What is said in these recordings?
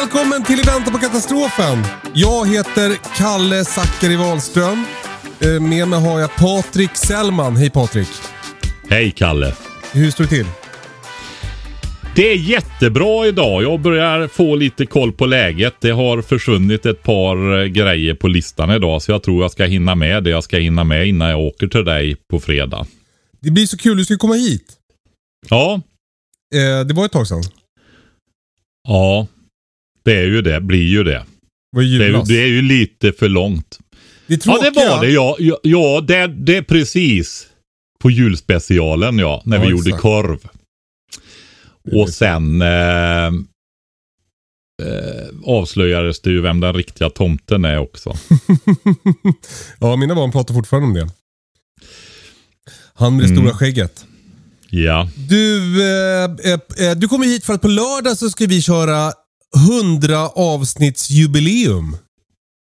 Välkommen till I väntan på katastrofen. Jag heter Kalle Zackari Wahlström. Eh, Med mig har jag Patrik Sellman. Hej Patrik. Hej Kalle. Hur står det till? Det är jättebra idag. Jag börjar få lite koll på läget. Det har försvunnit ett par eh, grejer på listan idag så jag tror jag ska hinna med det jag ska hinna med innan jag åker till dig på fredag. Det blir så kul. Du ska komma hit. Ja, Eh, Det var ett tag sedan. ja. Det är ju det. Blir ju det. Det var Det är, det är ju lite för långt. Det är Ja, tråkiga. det var det. Ja, ja, ja det, det är precis. På julspecialen ja, när Ja, vi gjorde exakt. korv. Det är Och sen eh, eh, avslöjades det ju vem den riktiga tomten är också. ja, mina barn pratar fortfarande om det. Han med det Mm. stora skägget. Ja. Du, eh, eh, eh, du kommer hit för att på lördag så ska vi köra 100 avsnittsjubileum.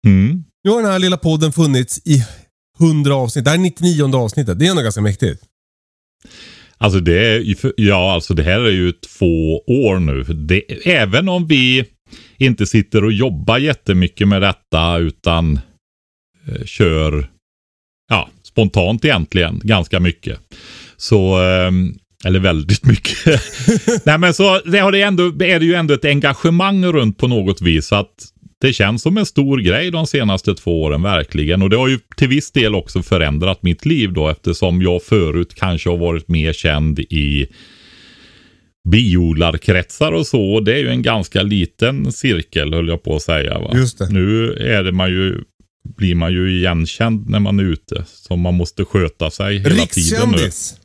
Mm. Nu har den här lilla podden funnits i 100 avsnitt. Det här är 99 avsnittet. Det är ändå ganska mäktigt. Alltså det är ja, alltså det här är ju två år nu. Det, även om vi inte sitter och jobbar jättemycket med detta utan eh, kör ja, spontant egentligen ganska mycket. Så, eh, eller väldigt mycket. Nej men så det har det ändå, är det ju ändå ett engagemang runt på något vis. Att det känns som en stor grej de senaste två åren verkligen. Och det har ju till viss del också förändrat mitt liv då eftersom jag förut kanske har varit mer känd i biodlarkretsar och så. Och Det är ju en ganska liten cirkel höll jag på att säga. Va? Nu är det man ju, blir man ju igenkänd när man är ute. Så man måste sköta sig hela tiden nu. Rikskändis.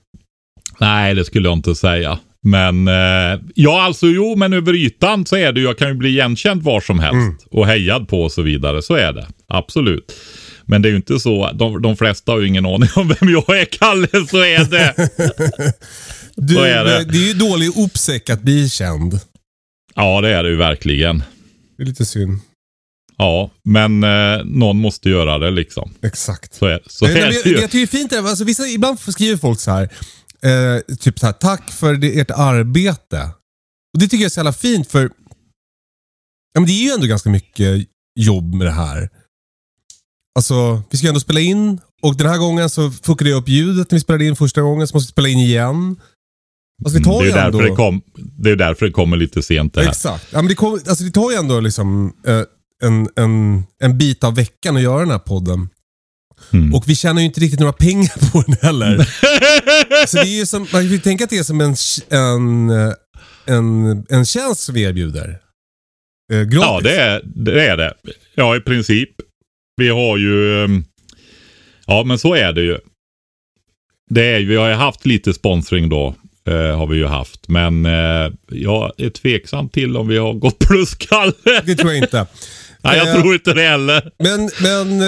Nej, det skulle jag inte säga. Men eh, ja, alltså jo, men över ytan så är det ju, jag kan ju bli igenkänd var som helst Mm. och hejad på och så vidare. Så är det. Absolut. Men det är ju inte så, de, de flesta har ju ingen aning om vem jag är, Kalle, så är det. Du, Så är det. eh, det är ju dålig uppsäck att bli känd. ja, det är det ju verkligen. Det är lite synd. Ja, men eh, någon måste göra det liksom. Exakt. Så är, så Nej, är det jag, ju. jag tycker det är fint, alltså, vissa, ibland skriver folk så här. Eh, typ så här, tack för det, ert arbete. Och Det tycker jag är så jävla fint för ja, men det är ju ändå ganska mycket jobb med det här. Alltså, vi ska ju ändå spela in och den här gången så fuckade jag upp ljudet när vi spelade in första gången så måste vi spela in igen. Alltså det Mm, tar det, är ju ju ändå... därför det, kom, det är därför det kommer lite sent det här. Exakt. Ja, men det, kom, alltså det tar ju ändå liksom eh, en, en, en bit av veckan att göra den här podden. Mm. Och vi tjänar ju inte riktigt några pengar på den heller. Så det är ju som, man kan ju tänka att det är som en, en, en, en tjänst som vi erbjuder. Eh, gratis. Ja, det är, det är det. Ja, i princip. Vi har ju... ehm, Ja, men så är det ju. Det är, ju- vi har ju haft lite sponsring då. Eh, har vi ju haft. Men eh, jag är tveksam till om vi har gått plus, Kalle. Det tror jag inte. Nej, jag Eh, tror inte det heller. Men, men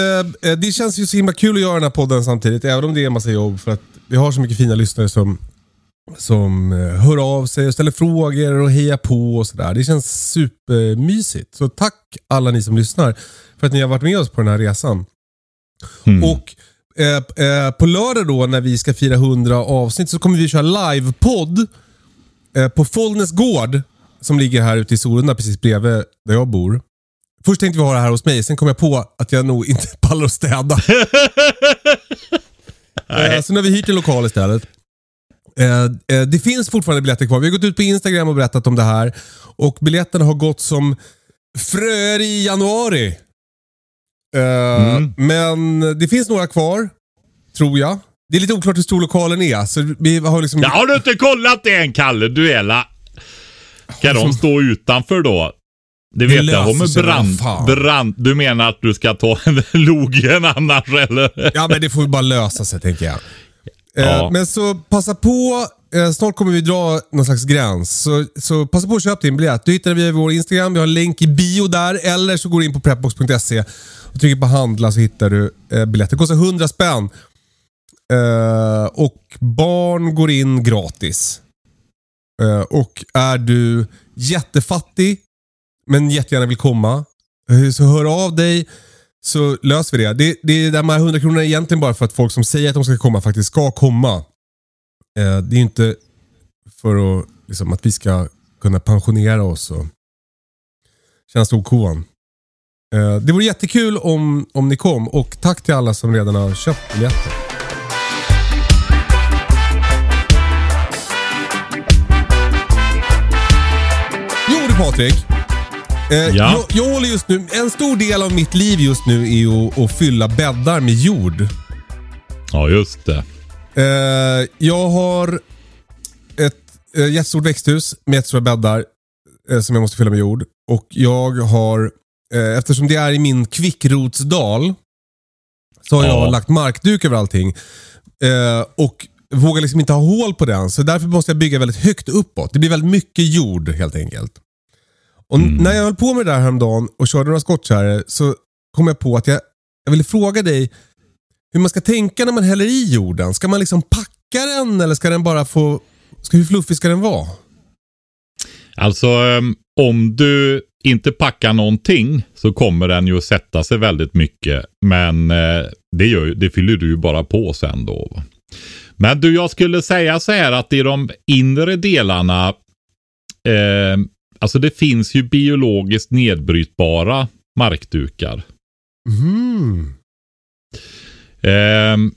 eh, det känns ju så himla kul att göra den här podden samtidigt, även om det är en massa jobb. För att vi har så mycket fina lyssnare som, som eh, hör av sig och ställer frågor och hejar på och sådär. Det känns supermysigt. Så tack alla ni som lyssnar för att ni har varit med oss på den här resan. Mm. Och eh, eh, på lördag då när vi ska fira 100 avsnitt så kommer vi köra livepodd eh, på Follnäs gård som ligger här ute i Solna precis bredvid där jag bor. Först tänkte vi ha det här hos mig, sen kom jag på att jag nog inte pallar att städa. Eh, så nu har vi hyrt en lokal istället. Eh, eh, det finns fortfarande biljetter kvar. Vi har gått ut på Instagram och berättat om det här. Och biljetterna har gått som fröer i januari. Eh, Men det finns några kvar, tror jag. Det är lite oklart hur stor lokalen är. Så vi har liksom... Ja, har du inte kollat det än Kalle? Duella. Ska de stå utanför då? Det vet jag. Kommer sig, brand, brand. Du menar att du ska ta en logen annars eller? Ja, men det får bara lösa sig tänker jag. Eh, Ja. Men så passa på. Eh, snart kommer vi dra någon slags gräns. Så, så passa på att köpa din biljett. Du hittar den via vår Instagram. Vi har en länk i bio där. Eller så går du in på prepbox.se och trycker på handla så hittar du eh, biljetter. Det kostar 100 spänn. Eh, och barn går in gratis. Och är du jättefattig men jättegärna vill komma. Så hör av dig så löser vi det. det, det de här 100 kronorna är egentligen bara för att folk som säger att de ska komma faktiskt ska komma. Eh, det är ju inte för att, liksom, att vi ska kunna pensionera oss och känna storkovan. Eh, det vore jättekul om, om ni kom och tack till alla som redan har köpt biljetter. Jo du Patrik. Eh, Ja. jag, jag håller just nu, en stor del av mitt liv just nu är ju att, att fylla bäddar med jord. Ja, just det. Eh, jag har ett eh, jättestort växthus med jättestora bäddar eh, som jag måste fylla med jord. Och jag har, eh, eftersom det är i min kvickrotsdal, så har Ja. jag lagt markduk över allting. Eh, och vågar liksom inte ha hål på den. Så därför måste jag bygga väldigt högt uppåt. Det blir väldigt mycket jord helt enkelt. Och Mm. när jag höll på med det där häromdagen och körde några skottkärror så kom jag på att jag, jag ville fråga dig hur man ska tänka när man häller i jorden. Ska man liksom packa den eller ska den bara få... Ska, hur fluffig ska den vara? Alltså, ehm, om du inte packar någonting så kommer den ju att sätta sig väldigt mycket. Men eh, det, gör, det fyller du ju bara på sen då. Men du, jag skulle säga så här att i de inre delarna, eh, alltså det finns ju biologiskt nedbrytbara markdukar. Mm. Ehm,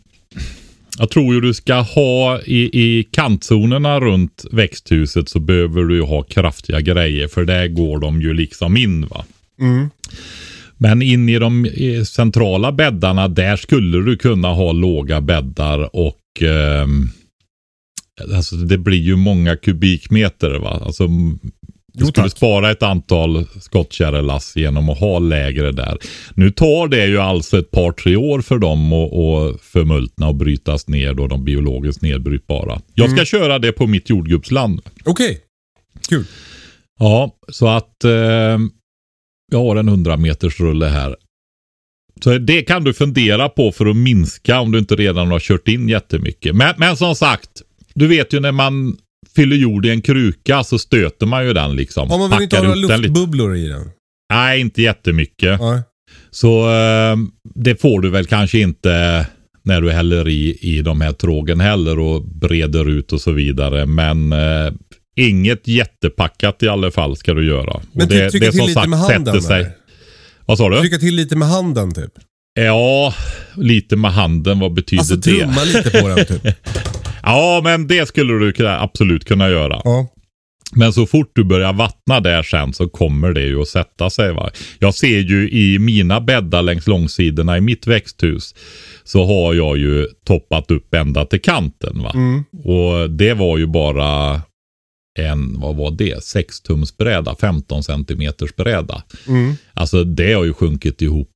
jag tror ju du ska ha i, i kantzonerna runt växthuset så behöver du ju ha kraftiga grejer för där går de ju liksom in va. Mm. Men in i de eh, centrala bäddarna där skulle du kunna ha låga bäddar och ehm, alltså det blir ju många kubikmeter va. Alltså du Jo, skulle tack. spara ett antal skottkärrelass genom att ha lägre där. Nu tar det ju alltså ett par tre år för dem att, att förmultna och brytas ner då de biologiskt nedbrytbara. Jag ska köra det på mitt jordgubbsland. Okej. Kul. Ja, så att eh, jag har en 100 meters rulle här. Så det kan du fundera på för att minska om du inte redan har kört in jättemycket. Men, men som sagt, du vet ju när man fyller jord i en kruka så stöter man ju den liksom. Om man vill inte ha några luftbubblor i den. Nej, inte jättemycket. Nej. Så eh, det får du väl kanske inte när du häller i, i de här trågen heller och breder ut och så vidare. Men eh, inget jättepackat i alla fall ska du göra. Men och det, trycka det till lite sagt med handen. sig. eller? Vad sa du? Trycka till lite med handen typ. Ja, lite med handen. Vad betyder Alltså det? trumma lite på den typ. Ja, men det skulle du absolut kunna göra. Ja. Men så fort du börjar vattna där sen så kommer det ju att sätta sig. Va? Jag ser ju i mina bäddar längs långsidorna i mitt växthus så har jag ju toppat upp ända till kanten. Va? Mm. Och det var ju bara en, vad var det, 6 tums bräda, 15 centimeters bräda. Mm. Alltså det har ju sjunkit ihop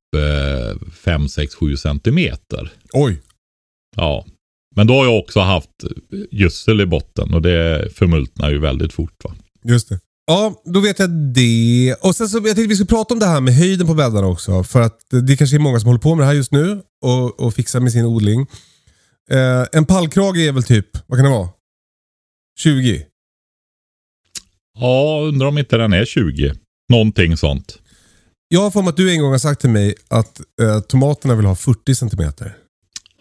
5, 6, 7 centimeter. Oj. Ja. Men då har jag också haft gödsel i botten och det förmultnar ju väldigt fort. Va? Just det. Ja, då vet jag det. Och sen så, jag tänkte vi skulle prata om det här med höjden på bäddarna också. För att det kanske är många som håller på med det här just nu och, och fixar med sin odling. Eh, en pallkrage är väl typ, vad kan det vara? 20? Ja, undrar om inte den är 20. Någonting sånt. Jag har för mig att du en gång har sagt till mig att eh, tomaterna vill ha 40 centimeter.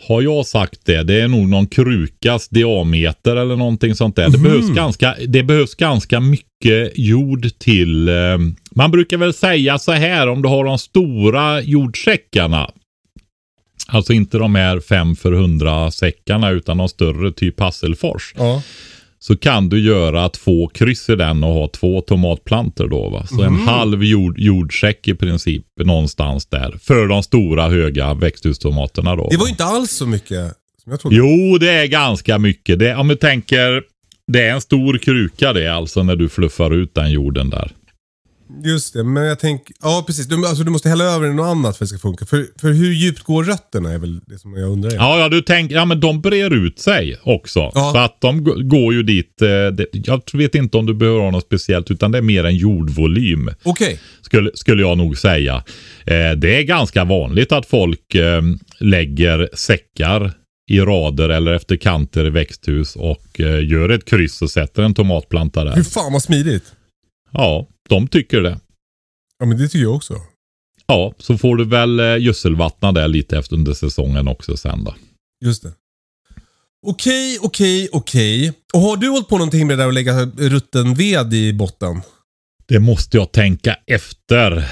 Har jag sagt det? Det är nog någon krukas diameter eller någonting sånt där. Det, Mhm. behövs, ganska, det behövs ganska mycket jord till... Eh, man brukar väl säga så här om du har de stora jordsäckarna. Alltså inte de här 5 för 100 säckarna utan de större typ Hasselfors. Ja. Så kan du göra två kryss i den och ha två tomatplantor då va. Så en halv jord, jordsäck i princip någonstans där. För de stora höga växthustomaterna då. Det var ju inte alls så mycket som jag trodde. Jo, det är ganska mycket. Det, om du tänker, det är en stor kruka det alltså när du fluffar ut den jorden där. Just det, men jag tänker... Ja, precis. Du, alltså, du måste hälla över i något annat för att det ska funka. För, för hur djupt går rötterna är väl det som jag undrar. Ja, ja, du tänker, ja men de brer ut sig också. Ja. Så att de går ju dit. Eh, det, jag vet inte om du behöver ha något speciellt utan det är mer en jordvolym. Okej. Skulle, skulle jag nog säga. Eh, det är ganska vanligt att folk eh, lägger säckar i rader eller efter kanter i växthus och eh, gör ett kryss och sätter en tomatplanta där. Hur fan vad smidigt. Ja, de tycker det. Ja, men det tycker jag också. Ja, så får du väl eh, gödselvattna där lite efter under säsongen också sen då. Just det. Okej, okej, okej. Och har du hållit på någonting med det där att lägga rutten ved i botten? Det måste jag tänka efter.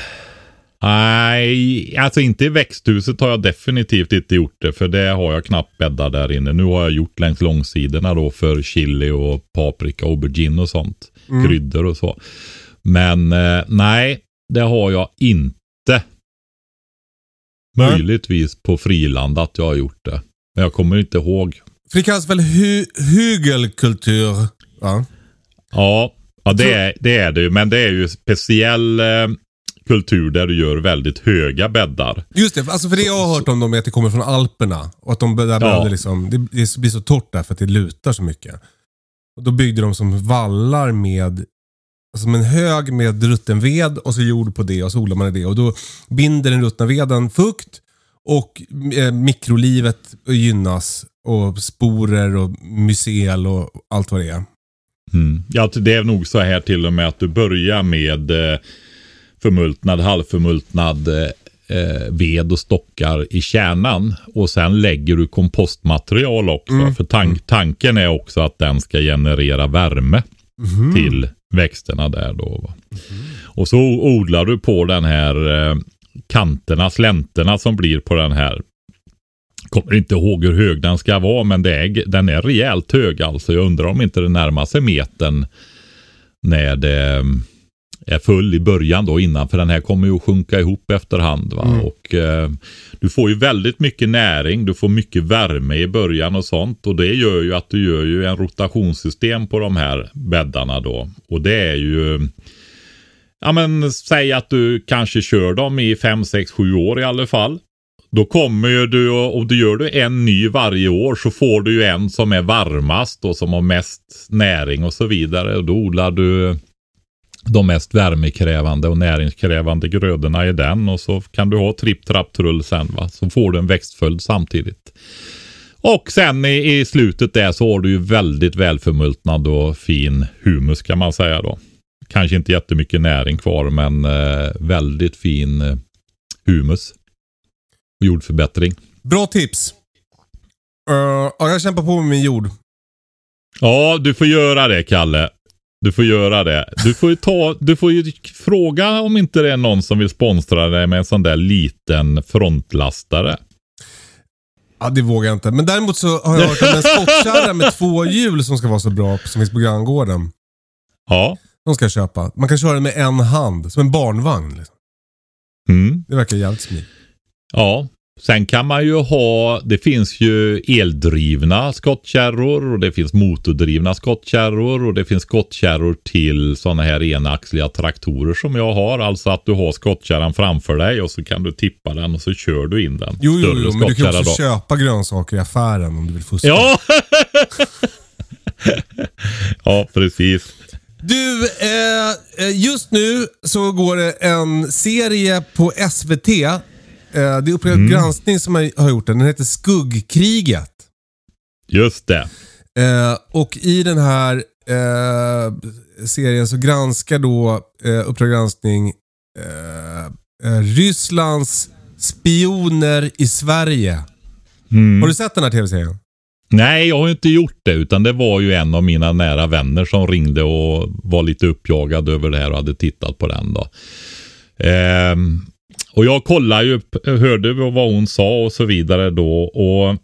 Nej, alltså inte i växthuset har jag definitivt inte gjort det. För det har jag knappt bäddat där inne. Nu har jag gjort längs långsidorna då för chili och paprika, aubergine och sånt. Kryddor och så. Men eh, nej, det har jag inte. Möjligtvis på friland att jag har gjort det. Men jag kommer inte ihåg. För det kallas väl hy hygelkultur? Ja. Ja, ja det, är, det är det ju. Men det är ju speciell eh, kultur där du gör väldigt höga bäddar. Just det, alltså för det jag har hört om dem är att det kommer från Alperna. Och att de där behövde liksom, det det blir så torrt där för att det lutar så mycket. Och då byggde de som vallar med, alltså en hög med rutten ved och så jord på det och så odlar man det. Och då binder den ruttna veden fukt och eh, mikrolivet gynnas. Och sporer och mycel och allt vad det är. Mm. Ja, det är nog så här till och med att du börjar med eh, förmultnad, halvförmultnad eh, eh, ved och stockar i kärnan. Och sen lägger du kompostmaterial också. För tank, tanken är också att den ska generera värme till växterna där då. va. Och så odlar du på den här eh, kanterna, slänterna som blir på den här. Kommer inte ihåg hur hög den ska vara men det är, den är rejält hög alltså. Jag undrar om inte det närmar sig metern när det är full i början då innan. För den här kommer ju att sjunka ihop efterhand. Va? Och eh, Du får ju väldigt mycket näring, du får mycket värme i början och sånt. Och det gör ju att du gör ju en rotationssystem på de här bäddarna då. Och det är ju Ja men säg att du kanske kör dem i 5, 6, 7 år i alla fall. Då kommer ju du och, och du gör du en ny varje år så får du ju en som är varmast och som har mest näring och så vidare. Och då odlar du de mest värmekrävande och näringskrävande grödorna i den och så kan du ha tripp, trapp, trull sen va. Så får du en växtföljd samtidigt. Och sen i, i slutet där så har du ju väldigt välförmultnad och fin humus kan man säga då. Kanske inte jättemycket näring kvar men eh, väldigt fin eh, humus. Och jordförbättring. Bra tips. Uh, ja, jag kämpar på med min jord. Ja, du får göra det Kalle. Du får göra det. Du får ju, ta, du får ju fråga om inte det är någon som vill sponsra dig med en sån där liten frontlastare. Ja, det vågar jag inte. Men däremot så har jag hört om en skottkärra med två hjul som ska vara så bra som finns på granngården. Ja. De ska jag köpa. Man kan köra den med en hand, som en barnvagn. Liksom. Mm. Det verkar jävligt smidigt. Ja. Sen kan man ju ha, det finns ju eldrivna skottkärror och det finns motordrivna skottkärror och det finns skottkärror till sådana här enaxliga traktorer som jag har. Alltså att du har skottkärran framför dig och så kan du tippa den och så kör du in den. Jo, jo, jo men du kan också då. köpa grönsaker i affären om du vill fuska. Ja! ja, precis. Du, eh, eh, just nu så går det en serie på SVT. Eh, det är Uppdrag Mm. granskning som har har gjort den. Den heter Skuggkriget. Just det. Eh, och i den här eh, serien så granskar då Uppdrag granskning Rysslands spioner i Sverige. Mm. Har du sett den här tv-serien? Nej, jag har inte gjort det. Utan det var ju en av mina nära vänner som ringde och var lite uppjagad över det här och hade tittat på den då. Ehm, och jag kollade ju, hörde vad hon sa och så vidare då. Och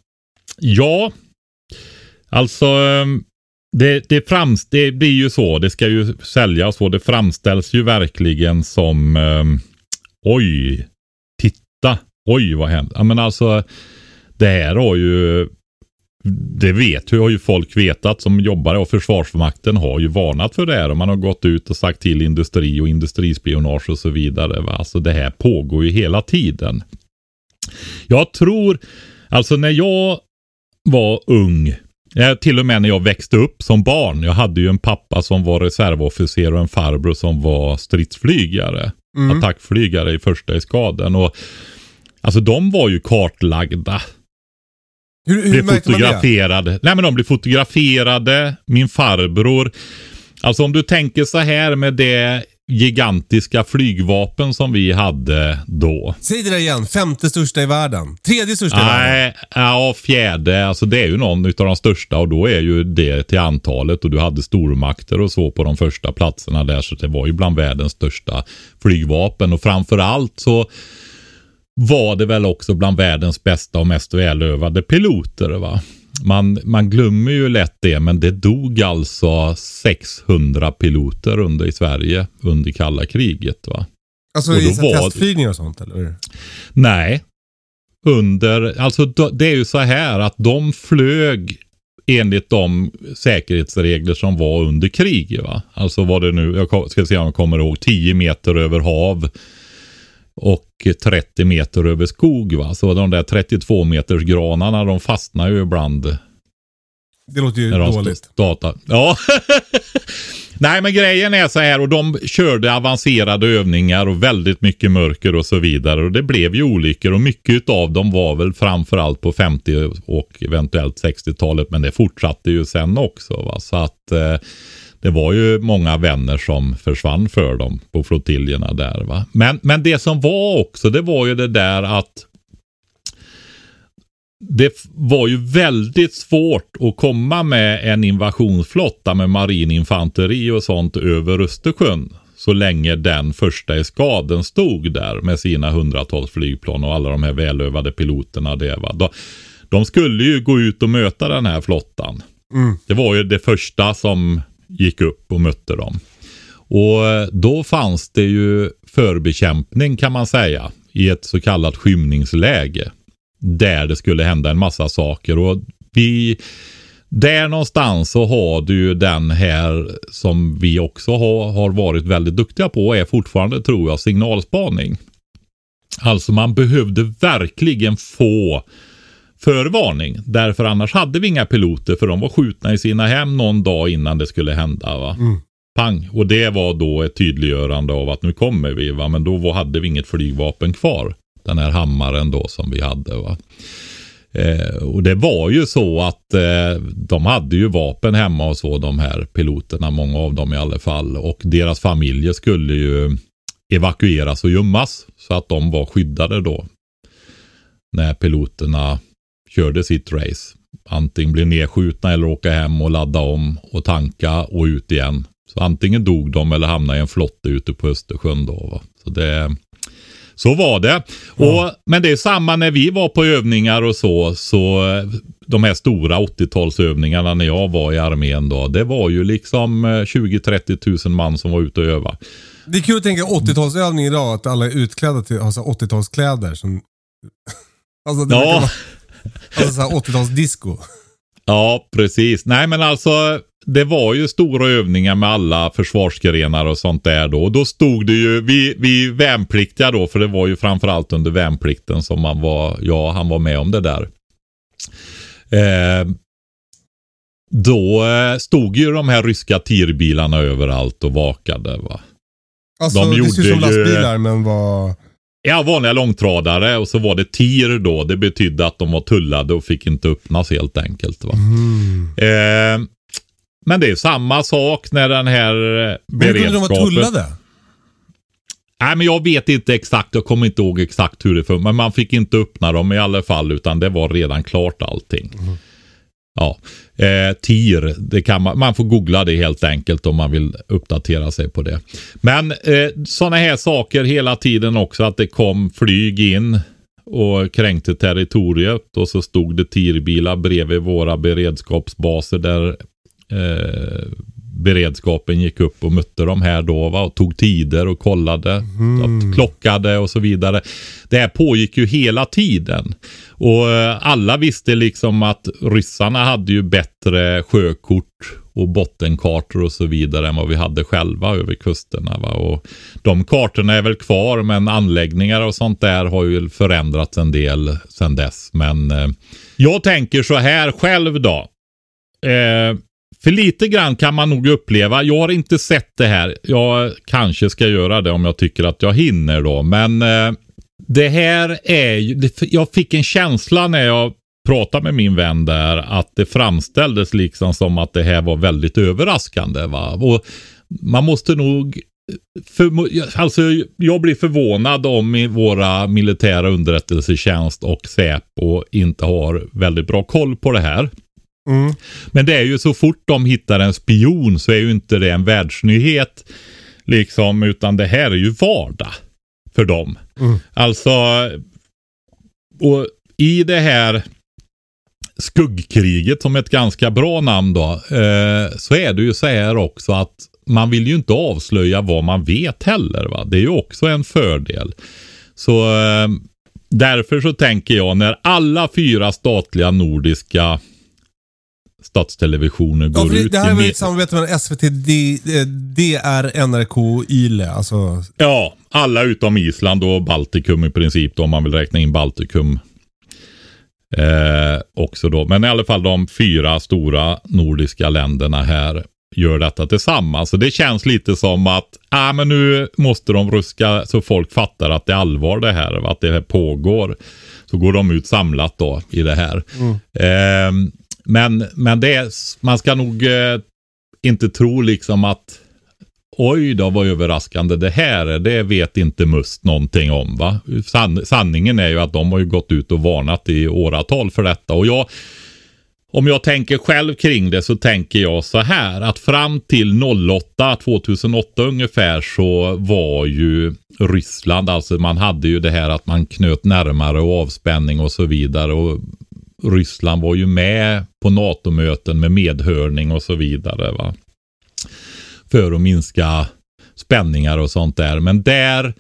ja, alltså ehm, det, det, frams, det blir ju så. Det ska ju säljas och det framställs ju verkligen som um, oj, titta, oj vad hände. Ja, men alltså det här har ju det vet ju, har ju folk vetat som jobbar och Försvarsmakten har ju varnat för det här och man har gått ut och sagt till industri och industrispionage och så vidare. Va? Alltså det här pågår ju hela tiden. Jag tror, alltså när jag var ung, till och med när jag växte upp som barn. Jag hade ju en pappa som var reservofficer och en farbror som var stridsflygare. Mm. Attackflygare i första eskaden. Och Alltså de var ju kartlagda. Hur, hur blev fotograferade. Nej men de blev fotograferade. Min farbror. Alltså om du tänker så här med det gigantiska flygvapen som vi hade då. Säg det där igen. Femte största i världen. Tredje största i världen. Ja, fjärde. Alltså det är ju någon av de största och då är ju det till antalet och du hade stormakter och så på de första platserna där så det var ju bland världens största flygvapen och framförallt så var det väl också bland världens bästa och mest välövade piloter. Va? Man, man glömmer ju lätt det, men det dog alltså 600 piloter under i Sverige under kalla kriget. Va? Alltså och i var... testflygningar och sånt eller? Nej. Under, alltså det är ju så här att de flög enligt de säkerhetsregler som var under krig. Va? Alltså var det nu, jag ska se om jag kommer ihåg, 10 meter över hav och 30 meter över skog. Va? Så de där 32 meters granarna de fastnar ju ibland. Det låter ju dåligt. Data. Ja. Nej men grejen är så här och de körde avancerade övningar och väldigt mycket mörker och så vidare. Och det blev ju olyckor och mycket av dem var väl framförallt på 50 och eventuellt 60-talet. Men det fortsatte ju sen också. Va? Så att eh, det var ju många vänner som försvann för dem på flottiljerna där. Va? Men, men det som var också, det var ju det där att det var ju väldigt svårt att komma med en invasionsflotta med marininfanteri och sånt över Östersjön. Så länge den första eskaden stod där med sina hundratals flygplan och alla de här välövade piloterna. Det, va? De, de skulle ju gå ut och möta den här flottan. Mm. Det var ju det första som gick upp och mötte dem. Och eh, då fanns det ju förbekämpning kan man säga i ett så kallat skymningsläge. Där det skulle hända en massa saker och vi där någonstans så har du ju den här som vi också har, har varit väldigt duktiga på och är fortfarande tror jag signalspaning. Alltså man behövde verkligen få förvarning. Därför annars hade vi inga piloter för de var skjutna i sina hem någon dag innan det skulle hända. Va? Mm. Pang! Och det var då ett tydliggörande av att nu kommer vi. Va? Men då hade vi inget flygvapen kvar. Den här hammaren då som vi hade. Va? Eh, och det var ju så att eh, de hade ju vapen hemma och så de här piloterna. Många av dem i alla fall. Och deras familjer skulle ju evakueras och gömmas. Så att de var skyddade då. När piloterna körde sitt race. Antingen bli nedskjutna eller åka hem och ladda om och tanka och ut igen. Så antingen dog de eller hamnade i en flotte ute på Östersjön då. Va? Så det så var det. Och, Men det är samma när vi var på övningar och så. så de här stora 80-talsövningarna när jag var i armén då. Det var ju liksom 20-30 eh, tusen man som var ute och övade. Det är kul att tänka 80-talsövning idag. Att alla är utklädda till alltså 80-talskläder. Som... alltså, ja. Alltså 80-talsdisco. Ja, precis. Nej, men alltså det var ju stora övningar med alla försvarsgrenar och sånt där då. Och då stod det ju, vi, vi värnpliktiga då, för det var ju framförallt under värnplikten som man var, ja, han var med om det där. Eh, då eh, stod ju de här ryska tirbilarna överallt och vakade. Va? Alltså, de det ser ut som lastbilar men var... Ja, vanliga långtradare och så var det TIR då. Det betydde att de var tullade och fick inte öppnas helt enkelt. Va? Mm. Eh, men det är samma sak när den här beredskapen... Hur kunde de vara tullade? Nej, men jag vet inte exakt. Jag kommer inte ihåg exakt hur det funkar. Men man fick inte öppna dem i alla fall, utan det var redan klart allting. Mm. Ja, eh, TIR, det kan man, man får googla det helt enkelt om man vill uppdatera sig på det. Men eh, sådana här saker hela tiden också att det kom flyg in och kränkte territoriet och så stod det TIR-bilar bredvid våra beredskapsbaser där eh, beredskapen gick upp och mötte de här då va? och tog tider och kollade, mm. klockade och så vidare. Det här pågick ju hela tiden. Och eh, alla visste liksom att ryssarna hade ju bättre sjökort och bottenkartor och så vidare än vad vi hade själva över kusterna. Va? Och de kartorna är väl kvar men anläggningar och sånt där har ju förändrats en del sedan dess. Men eh, jag tänker så här själv då. Eh, för lite grann kan man nog uppleva, jag har inte sett det här. Jag kanske ska göra det om jag tycker att jag hinner då. Men eh, det här är ju, jag fick en känsla när jag pratade med min vän där att det framställdes liksom som att det här var väldigt överraskande. Va? Och man måste nog eh, för, alltså, jag blir förvånad om våra militära underrättelsetjänst och Säpo inte har väldigt bra koll på det här. Mm. Men det är ju så fort de hittar en spion så är ju inte det en världsnyhet. Liksom, utan det här är ju vardag för dem. Mm. Alltså, och i det här skuggkriget som ett ganska bra namn då, eh, så är det ju så här också att man vill ju inte avslöja vad man vet heller. Va? Det är ju också en fördel. Så eh, därför så tänker jag när alla fyra statliga nordiska statstelevisioner går ja, ut. Det här är väl ett samarbete mellan SVT, D, DR, NRK, YLE. Alltså... Ja, alla utom Island och Baltikum i princip då, om man vill räkna in Baltikum. Eh, också då. Men i alla fall de fyra stora nordiska länderna här gör detta tillsammans. Så det känns lite som att ah, men nu måste de ruska så folk fattar att det är allvar det här. Att det här pågår. Så går de ut samlat då i det här. Mm. Eh, men, men det är, man ska nog eh, inte tro liksom att oj då vad överraskande det här är. Det vet inte Must någonting om va. San, sanningen är ju att de har ju gått ut och varnat i åratal för detta. Och jag, om jag tänker själv kring det så tänker jag så här att fram till 08, 2008 ungefär så var ju Ryssland, alltså man hade ju det här att man knöt närmare och avspänning och så vidare. Och Ryssland var ju med på NATO-möten med medhörning och så vidare. Va? För att minska spänningar och sånt där. Men där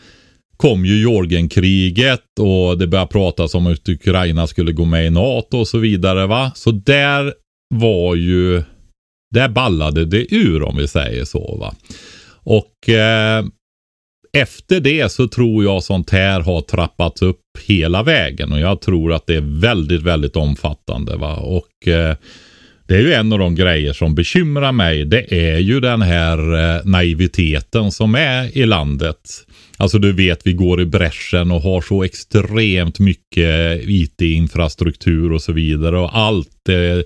kom ju Georgienkriget och det började pratas om att Ukraina skulle gå med i NATO och så vidare. va. Så där var ju, där ballade det ur om vi säger så. va. Och eh, efter det så tror jag sånt här har trappats upp hela vägen och jag tror att det är väldigt, väldigt omfattande. Va? Och eh, det är ju en av de grejer som bekymrar mig. Det är ju den här eh, naiviteten som är i landet. Alltså du vet, vi går i bräschen och har så extremt mycket eh, IT-infrastruktur och så vidare och allt eh,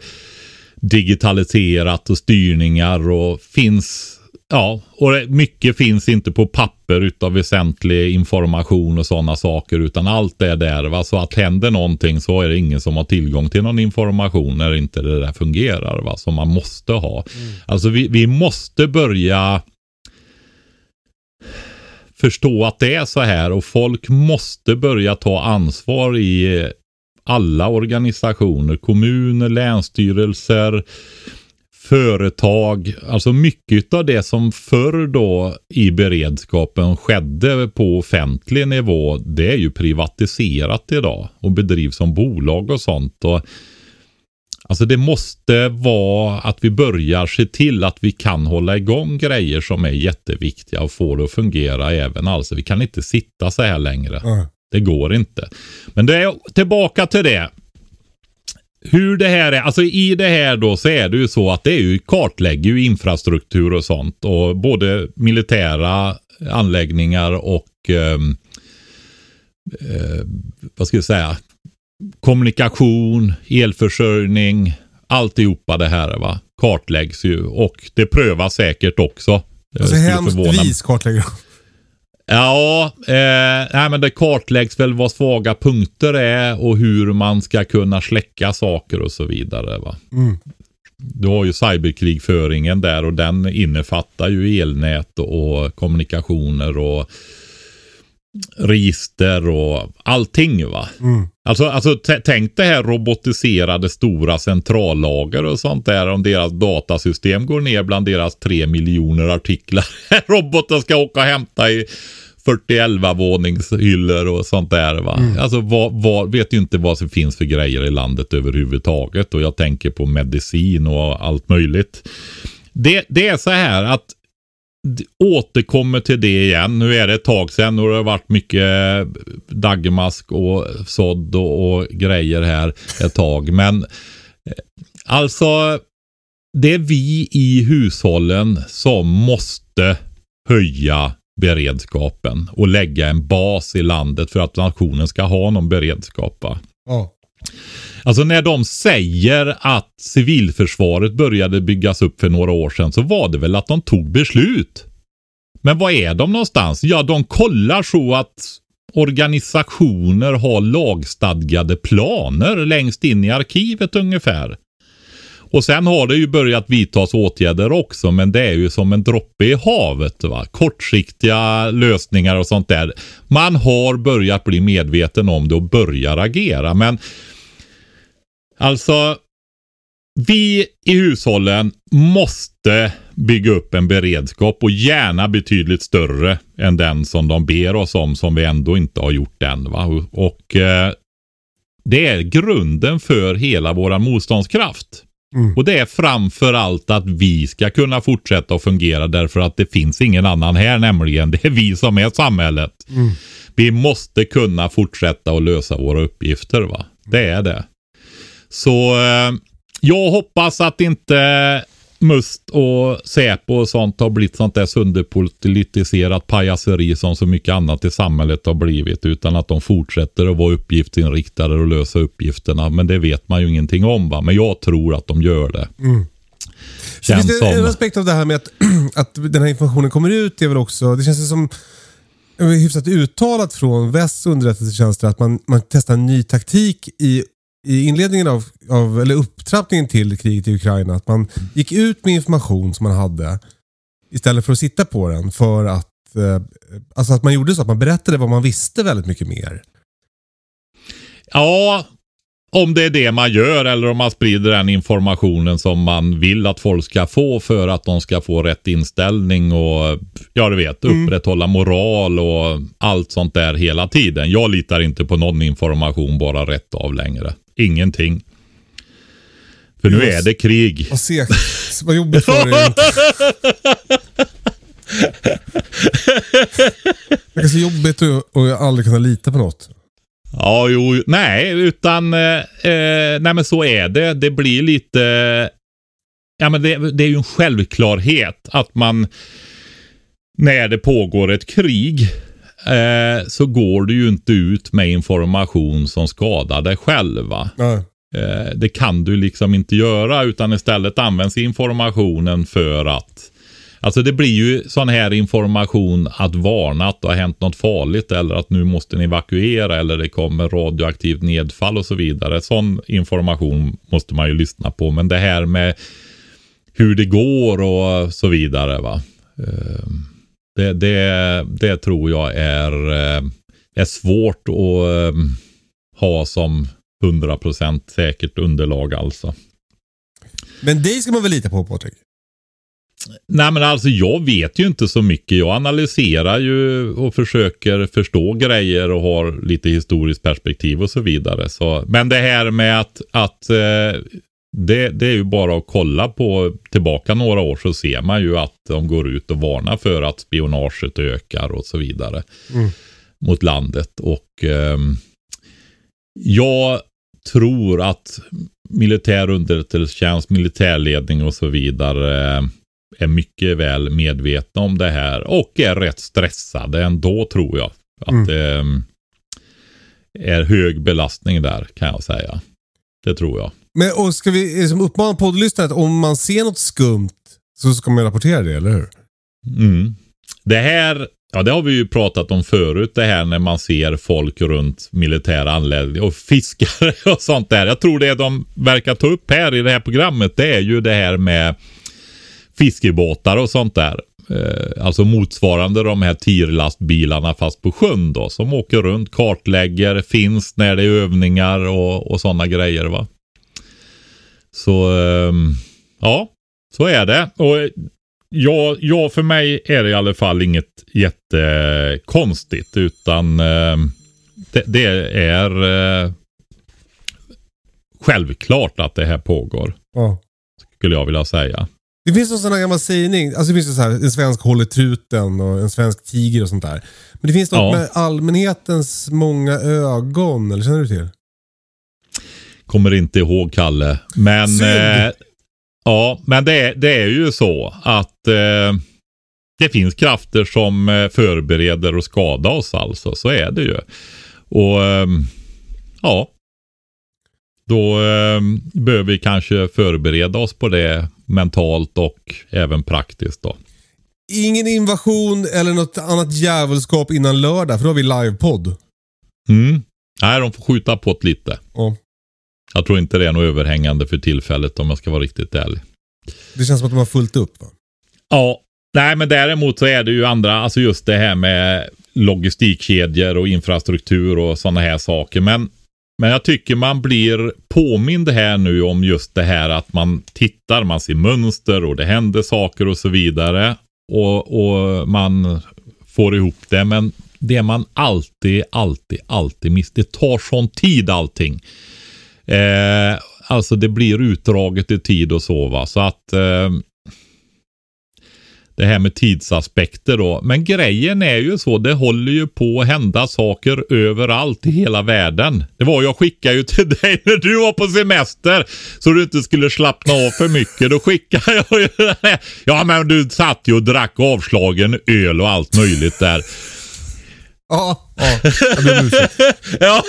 digitaliserat och styrningar och finns Ja, och mycket finns inte på papper utav väsentlig information och sådana saker utan allt är där. Va? Så att händer någonting så är det ingen som har tillgång till någon information när inte det där fungerar. Va? Som man måste ha. Mm. Alltså vi, vi måste börja förstå att det är så här och folk måste börja ta ansvar i alla organisationer, kommuner, länsstyrelser, företag, alltså mycket av det som förr då i beredskapen skedde på offentlig nivå, det är ju privatiserat idag och bedrivs som bolag och sånt. Och Alltså det måste vara att vi börjar se till att vi kan hålla igång grejer som är jätteviktiga och få det att fungera även. Alltså vi kan inte sitta så här längre. Mm. Det går inte. Men det är tillbaka till det hur det här är, alltså i det här då så är det ju så att det är ju kartlägger ju infrastruktur och sånt och både militära anläggningar och eh, eh, vad ska jag säga kommunikation, elförsörjning, alltihopa det här va kartläggs ju och det prövas säkert också. Alltså hemskt vis kartlägger Ja, eh, nej, men det kartläggs väl vad svaga punkter är och hur man ska kunna släcka saker och så vidare. Va? Mm. Du har ju cyberkrigföringen där och den innefattar ju elnät och kommunikationer och register och allting va. Mm. Alltså, alltså tänk det här robotiserade stora centrallager och sånt där om deras datasystem går ner bland deras tre miljoner artiklar. Roboten ska åka och hämta i 40 våningshyllor och sånt där va. Alltså vad, vad, vet ju inte vad som finns för grejer i landet överhuvudtaget och jag tänker på medicin och allt möjligt. Det, det är så här att återkommer till det igen. Nu är det ett tag sedan och det har varit mycket eh, daggmask och sådd och, och grejer här ett tag. Men eh, alltså, det är vi i hushållen som måste höja beredskapen och lägga en bas i landet för att nationen ska ha någon beredskap. Va? Ja. Alltså när de säger att civilförsvaret började byggas upp för några år sedan så var det väl att de tog beslut. Men var är de någonstans? Ja, de kollar så att organisationer har lagstadgade planer längst in i arkivet ungefär. Och sen har det ju börjat vidtas åtgärder också, men det är ju som en droppe i havet. Va? Kortsiktiga lösningar och sånt där. Man har börjat bli medveten om det och börjar agera, men Alltså, vi i hushållen måste bygga upp en beredskap och gärna betydligt större än den som de ber oss om som vi ändå inte har gjort än. Va? Och, och eh, det är grunden för hela vår motståndskraft. Mm. Och det är framför allt att vi ska kunna fortsätta att fungera därför att det finns ingen annan här nämligen. Det är vi som är samhället. Mm. Vi måste kunna fortsätta att lösa våra uppgifter. va. Det är det. Så eh, jag hoppas att inte Must och Säpo och sånt har blivit sånt där sönderpolitiserat pajaseri som så mycket annat i samhället har blivit. Utan att de fortsätter att vara uppgiftsinriktade och lösa uppgifterna. Men det vet man ju ingenting om va. Men jag tror att de gör det. Så Känns finns det en aspekt av det här med att, att den här informationen kommer ut. Det är väl också, det känns som hyfsat uttalat från västs underrättelsetjänster att man, man testar en ny taktik i, i inledningen av, av, eller upptrappningen till kriget i Ukraina. Att man gick ut med information som man hade istället för att sitta på den. För att, eh, alltså att man gjorde så att man berättade vad man visste väldigt mycket mer. Ja, om det är det man gör eller om man sprider den informationen som man vill att folk ska få för att de ska få rätt inställning och ja, du vet, upprätthålla moral och allt sånt där hela tiden. Jag litar inte på någon information bara rätt av längre. Ingenting. För nu är det krig. Vad segt. Vad jobbigt för dig. Det är så jobbigt att att aldrig kunna lita på något. Ja, jo, nej, utan eh, eh, nej men så är det. Det blir lite, ja men det, det är ju en självklarhet att man när det pågår ett krig eh, så går du ju inte ut med information som skadar dig själv. Eh, det kan du liksom inte göra utan istället används informationen för att Alltså det blir ju sån här information att varna att det har hänt något farligt eller att nu måste ni evakuera eller det kommer radioaktivt nedfall och så vidare. Sån information måste man ju lyssna på. Men det här med hur det går och så vidare. va. Eh, Det, det, det tror jag är, eh, är svårt att eh, ha som 100% säkert underlag alltså. Men dig ska man väl lita på Patrik? Nej men alltså jag vet ju inte så mycket. Jag analyserar ju och försöker förstå grejer och har lite historiskt perspektiv och så vidare. Så, men det här med att, att eh, det, det är ju bara att kolla på tillbaka några år så ser man ju att de går ut och varnar för att spionaget ökar och så vidare Mm. mot landet. Och ehm, jag tror att militär underrättelsetjänst, militärledning och så vidare eh, är mycket väl medvetna om det här och är rätt stressade ändå tror jag. Att Mm. det eh, är hög belastning där kan jag säga. Det tror jag. Men, och ska vi eh, liksom uppmana poddlyssnare att om man ser något skumt så ska man rapportera det, eller hur? Mm. Det här Ja, det har vi ju pratat om förut det här när man ser folk runt militära anläggningar och fiskare och sånt där. Jag tror det de verkar ta upp här i det här programmet det är ju det här med fiskebåtar och sånt där. Eh, alltså motsvarande de här tirlastbilarna fast på sjön då. Som åker runt, kartlägger, finns när det är övningar och, och sådana grejer va. Så eh, ja, så är det. Och ja, ja, för mig är det i alla fall inget jättekonstigt utan eh, det, det, är eh, självklart att det här pågår. Ja. Skulle jag vilja säga. Det finns en sån här gammal sägning, alltså det finns så här, en svensk håller truten och en svensk tiger och sånt där. Men det finns något Ja. med allmänhetens många ögon, eller känner du till? Kommer inte ihåg Kalle. Men, eh, ja, men det, det är ju så att eh, det finns krafter som eh, förbereder och skada oss alltså. Så är det ju. Och ehm, ja. Då ehm, behöver vi kanske förbereda oss på det mentalt och även praktiskt då. Ingen invasion eller något annat djävulskap innan lördag, för då har vi livepodd. Mm. Nej, de får skjuta på det lite. Ja. Jag tror inte det är något överhängande för tillfället om jag ska vara riktigt ärlig. Det känns som att de har fullt upp. Va? Ja, nej men däremot så är det ju andra, alltså just det här med logistikkedjor och infrastruktur och sådana här saker. Men, men jag tycker man blir påmind här nu om just det här att man tittar, man ser mönster och det händer saker och så vidare. Och, och man får ihop det. Men det man alltid, alltid, alltid missar. Det tar sån tid allting. Eh, alltså det blir utdraget i tid och så va. Så att eh, det här med tidsaspekter då. Men grejen är ju så, det håller ju på att hända saker överallt i hela världen. Det var jag skickade ju till dig när du var på semester så du inte skulle slappna av för mycket. Då skickade jag ju det här. Ja men du satt ju och drack avslagen öl och allt möjligt där. Ja, ja. Jag ber om ursäkt. ja.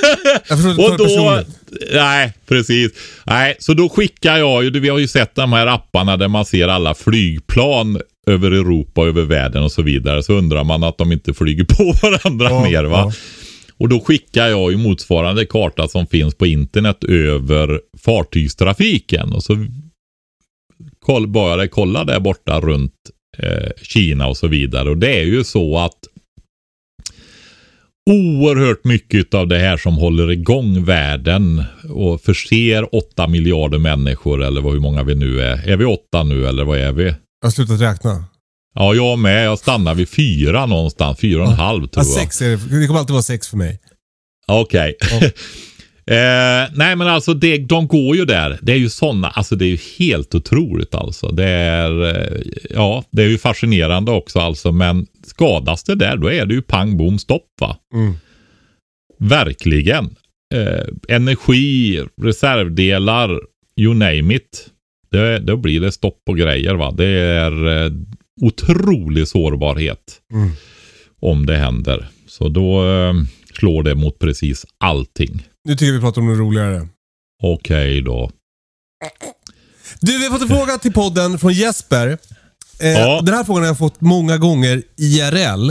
Jag förstår inte Och då, personligt. nej precis. Nej, så då skickar jag ju, vi har ju sett de här apparna där man ser alla flygplan över Europa, över världen och så vidare. Så undrar man att de inte flyger på varandra Ja, mer va. ja. Och då skickar jag ju motsvarande karta som finns på internet över fartygstrafiken. Och så koll, började jag kolla där borta runt eh, Kina och så vidare. Och det är ju så att oerhört mycket av det här som håller igång världen och förser 8 miljarder människor eller hur många vi nu är. Är vi 8 nu eller vad är vi? Jag har slutat räkna. Ja, jag med. Jag stannar vid fyra någonstans. Fyra och en halv Ja, tror jag. sex är det. det kommer alltid vara sex för mig. Okej. eh, nej men alltså det, de går ju där. Det är ju sådana, alltså det är ju helt otroligt alltså. Det är, eh, ja, det är ju fascinerande också alltså. Men skadas det där då är det ju pang bom stopp va. Mm. Verkligen. Eh, energi, reservdelar, you name it. Det, då blir det stopp på grejer va. Det är eh, otrolig sårbarhet Mm. om det händer. Så då eh, slår det mot precis allting. Nu tycker jag vi pratar om något roligare. Okej då. Du, vi har fått en fråga till podden från Jesper. Eh, Ja. Den här frågan har jag fått många gånger IRL.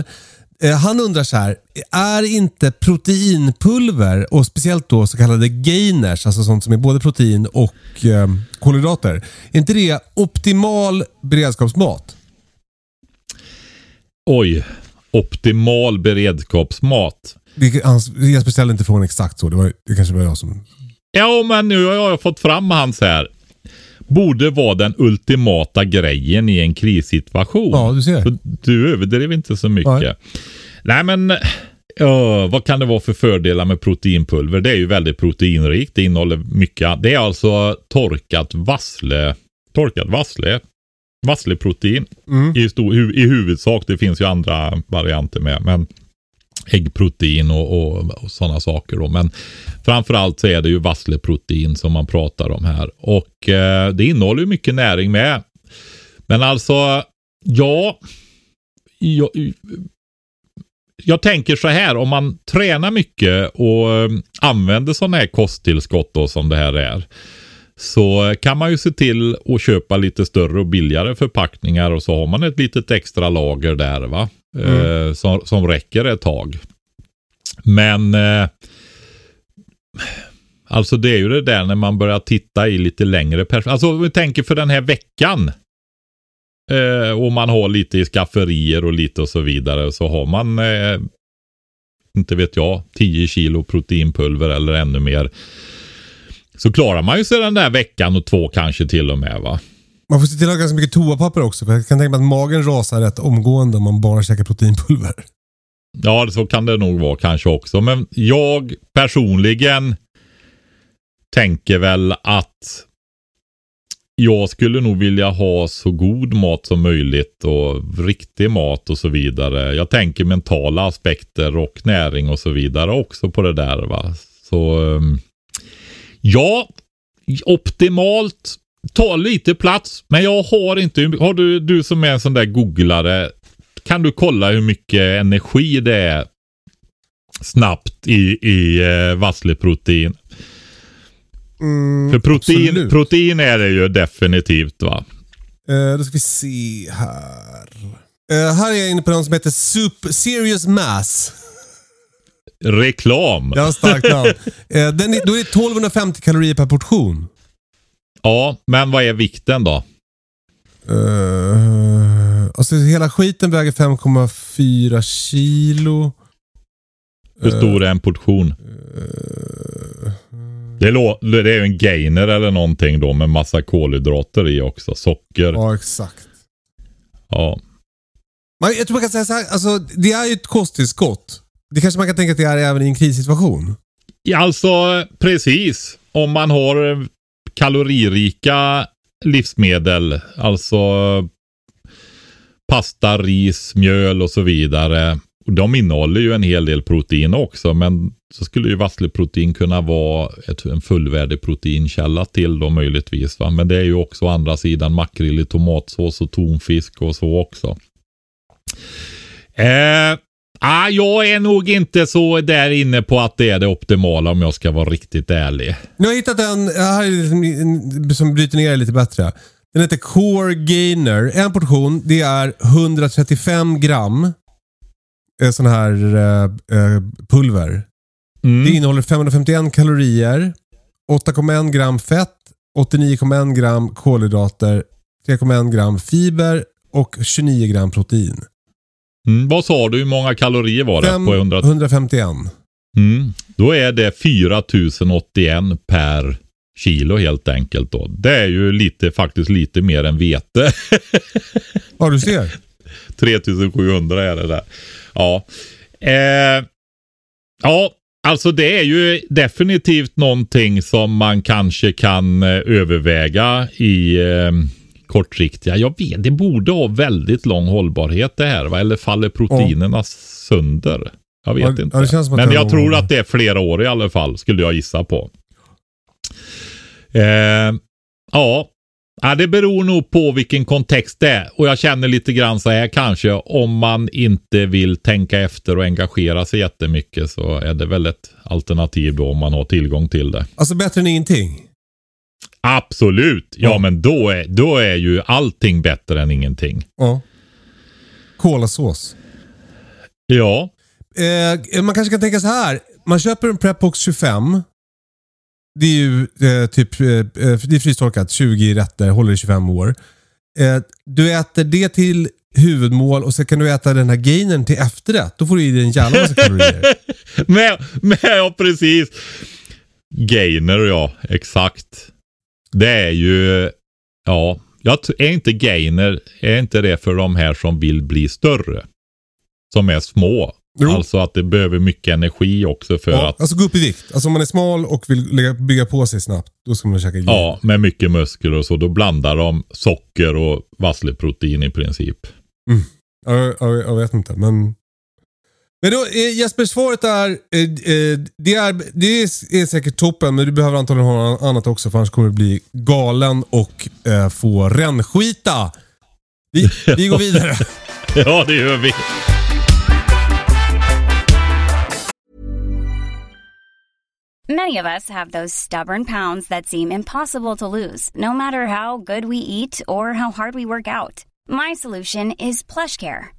Eh, han undrar så här, är inte proteinpulver och speciellt då så kallade gainers, alltså sånt som är både protein och eh, kolhydrater, är inte det optimal beredskapsmat? Oj. Optimal beredskapsmat. Hans, Jesper ställde inte frågan exakt så, det, var, det kanske var jag som... Ja, men nu har jag fått fram hans här. Borde vara den ultimata grejen i en krissituation. Ja, du ser. Så du överdrev inte så mycket. Nej. Nej, men ja, vad kan det vare för fördelar med proteinpulver? Det är ju väldigt proteinrikt. Det innehåller mycket. Det är alltså torkat vassle, torkat vassle, vassleprotein Mm. i, stor, hu, i huvudsak. Det finns ju andra varianter med. Men äggprotein och, och, och sådana saker. Då. Men framförallt så är det ju vassleprotein som man pratar om här. Och eh, det innehåller ju mycket näring med. Men alltså, ja. Jag, jag tänker så här, om man tränar mycket och eh, använder sådana här kosttillskott då, som det här är. Så kan man ju se till att köpa lite större och billigare förpackningar och så har man ett litet extra lager där va eh, som, som räcker ett tag. Men eh, alltså det är ju det där när man börjar titta i lite längre perspektiv. Alltså om vi tänker för den här veckan. Eh, och man har lite i skafferier och lite och så vidare. Så har man, eh, inte vet jag, 10 kilo proteinpulver eller ännu mer. Så klarar man ju sig den där veckan och två kanske till och med va. Man får se till att ha ganska mycket toapapper också. För jag kan tänka mig att magen rasar rätt omgående om man bara käkar proteinpulver. Ja, så kan det nog vara kanske också. Men jag personligen tänker väl att jag skulle nog vilja ha så god mat som möjligt och riktig mat och så vidare. Jag tänker mentala aspekter och näring och så vidare också på det där. va. Så ehm, ja, optimalt. Ta lite plats, men jag har inte. Har du, du som är en sån där googlare. Kan du kolla hur mycket energi det är snabbt i, i eh, vassleprotein? Mm, För protein, absolut. protein är det ju definitivt va? Eh, då ska vi se här. Eh, här är jag inne på någon som heter Super Serious Mass. Reklam. Jag har starkt namn. eh, den är, då är det 1250 kalorier per portion. Ja, men vad är vikten då? Uh, alltså hela skiten väger 5,4 kilo. Hur stor är en portion? Det, lå- det är ju en gainer eller någonting då med massa kolhydrater i också. Socker. Ja, exakt. Ja. Man, jag tror man kan säga så här, alltså det är ju ett kosttillskott. Det kanske man kan tänka att det är även i en krissituation. Ja, Alltså precis. Om man har eh, kaloririka livsmedel. Alltså pasta, ris, mjöl och så vidare. De innehåller ju en hel del protein också. Men så skulle ju vassleprotein kunna vara ett, en fullvärdig proteinkälla till då möjligtvis. Va? Men det är ju också å andra sidan makrill i tomatsås och tonfisk och så också. Eh, ah, jag är nog inte så där inne på att det är det optimala om jag ska vara riktigt ärlig. Nu har jag hittat en, här är liksom som bryter ner lite bättre. Den heter Core Gainer. En portion, det är 135 gram sån här eh, eh, pulver. Mm. Det innehåller 551 kalorier, 8,1 gram fett, 89,1 gram kolhydrater, 3,1 gram fiber och 29 gram protein. Mm, vad sa du, hur många kalorier var det? Fem- På 100? 151. Mm, då är det 4081 per kilo helt enkelt då. Det är ju lite, faktiskt lite mer än vete. Ja, du ser. 3700 är det där. Ja. Eh, ja, alltså det är ju definitivt någonting som man kanske kan eh, överväga i eh, kortsiktiga. Jag vet, det borde ha väldigt lång hållbarhet det här va? Eller faller proteinerna sönder? Jag vet Ja, inte. ja, Men jag tror att det är flera år i alla fall, skulle jag gissa på. Eh, ja, Ja, det beror nog på vilken kontext det är. Och jag känner lite grann så här kanske om man inte vill tänka efter och engagera sig jättemycket så är det väl ett alternativ då om man har tillgång till det. Alltså bättre än ingenting. Absolut! Ja, Ja. men då är, då är ju allting bättre än ingenting. Ja. Kolasås. Ja, Eh, man kanske kan tänka så här. Man köper en Prepbox 25. Det är ju eh, typ, eh, eh, det är frystorkat, 20 rätter, håller i 25 år. Eh, du äter det till huvudmål och sen kan du äta den här gainern till efterrätt. Då får du i dig en jävla massa kalorier. men, men ja precis. Gainer ja, exakt. Det är ju, ja, jag är inte gainer, är inte det för de här som vill bli större? Som är små. Jo. Alltså att det behöver mycket energi också för Ja, att, alltså gå upp i vikt. Alltså om man är smal och vill lägga, bygga på sig snabbt, då ska man käka gainer. ja, med mycket muskler och så. Då blandar de socker och vassleprotein i princip. Ja, ja, jag vet inte, men... Men då, eh, Jesper, svaret är, eh, eh, det är... Det är, säkert toppen, men du behöver antagligen ha något annat också, för annars kommer du bli galen och eh, få rännskita. Vi, vi går vidare. Ja, det gör vi. Many of us have those stubborn pounds that seem impossible to lose, no matter how good we eat or how hard we work out. My solution is PlushCare.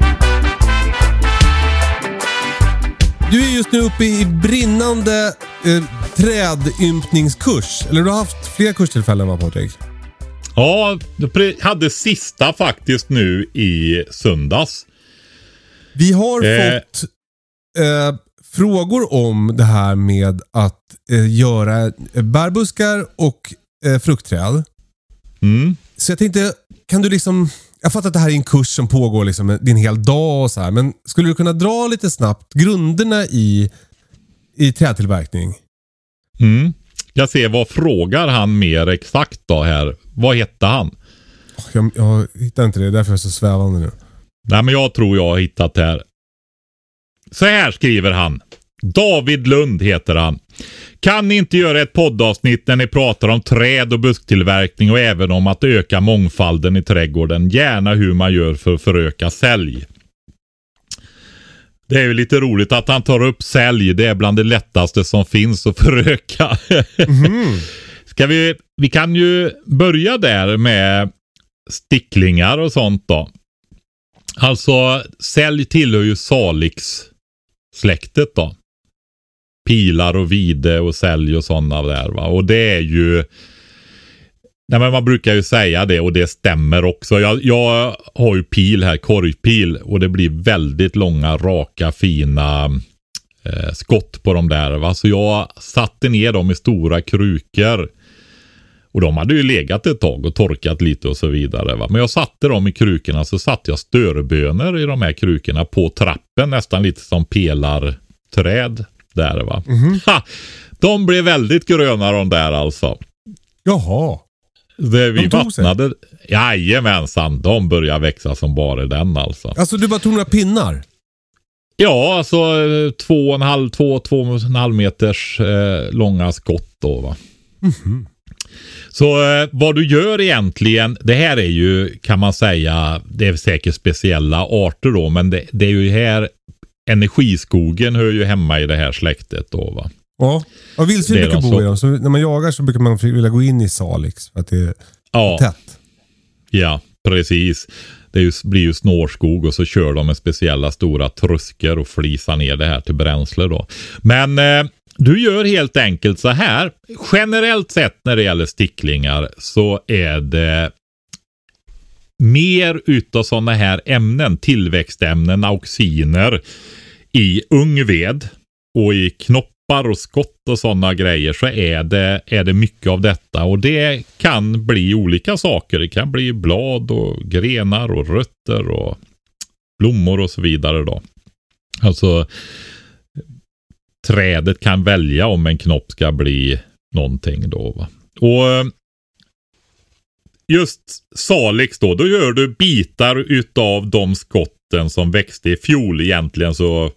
Du är just nu uppe i brinnande eh, trädympningskurs. Eller du har haft fler kurstillfällen va Patrik? Ja, jag hade sista faktiskt nu i söndags. Vi har Eh. fått eh, frågor om det här med att eh, göra bärbuskar och eh, fruktträd. Mm. Så jag tänkte, kan du liksom... Jag fattar att det här är en kurs som pågår liksom, en hel dag och så här. Men skulle du kunna dra lite snabbt grunderna i, i trädtillverkning? Mm. Jag ser vad frågar han mer exakt då här. Vad hette han? Jag, jag hittar inte det, därför är jag så svävande nu. Nej, men jag tror jag har hittat det här. Så här skriver han. David Lund heter han. Kan ni inte göra ett poddavsnitt när ni pratar om träd och busktillverkning och även om att öka mångfalden i trädgården? Gärna hur man gör för att föröka sälj. Det är ju lite roligt att han tar upp sälj. Det är bland det lättaste som finns att föröka. Ska vi, vi kan ju börja där med sticklingar och sånt då. Alltså, sälj tillhör ju Salix-släktet då. Pilar och vide och sälj och sådana där va. Och det är ju... Nej men man brukar ju säga det och det stämmer också. Jag, jag har ju pil här, korgpil. Och det blir väldigt långa, raka, fina eh, skott på de där. Va? Så jag satte ner dem i stora krukor. Och de hade ju legat ett tag och torkat lite och så vidare. Va? Men jag satte dem i krukorna så satte jag störbönor i de här krukorna på trappen. Nästan lite som pelarträd där va. Ha! De blev väldigt gröna de där alltså. Jaha. Det vi De tog sig? vattnade. Jajamensan, de börjar växa som bara den alltså. Alltså du bara tog några pinnar? Ja, alltså två och en halv, två, två och en halv meters eh, långa skott då va. Så eh, vad du gör egentligen, det här är ju kan man säga, det är säkert speciella arter då, men det, det är ju här energiskogen hör ju hemma i det här släktet då va. Ja. ja vildsvin brukar bo så- i dem. Så när man jagar så brukar man vilja gå in i Salix för att det är Ja, tätt. ja precis. Det ju, blir ju snårskog och så kör de med speciella stora truskor och flisar ner det här till bränsle då. Men eh, du gör helt enkelt så här. Generellt sett när det gäller sticklingar så är det mer utav sådana här ämnen, tillväxtämnen, auxiner i ung ved och i knoppar och skott och sådana grejer så är det, är det mycket av detta och det kan bli olika saker. Det kan bli blad och grenar och rötter och blommor och så vidare då. Alltså trädet kan välja om en knopp ska bli någonting då. Va? Och just Salix då, då gör du bitar utav de skott skotten som växte i fjol egentligen så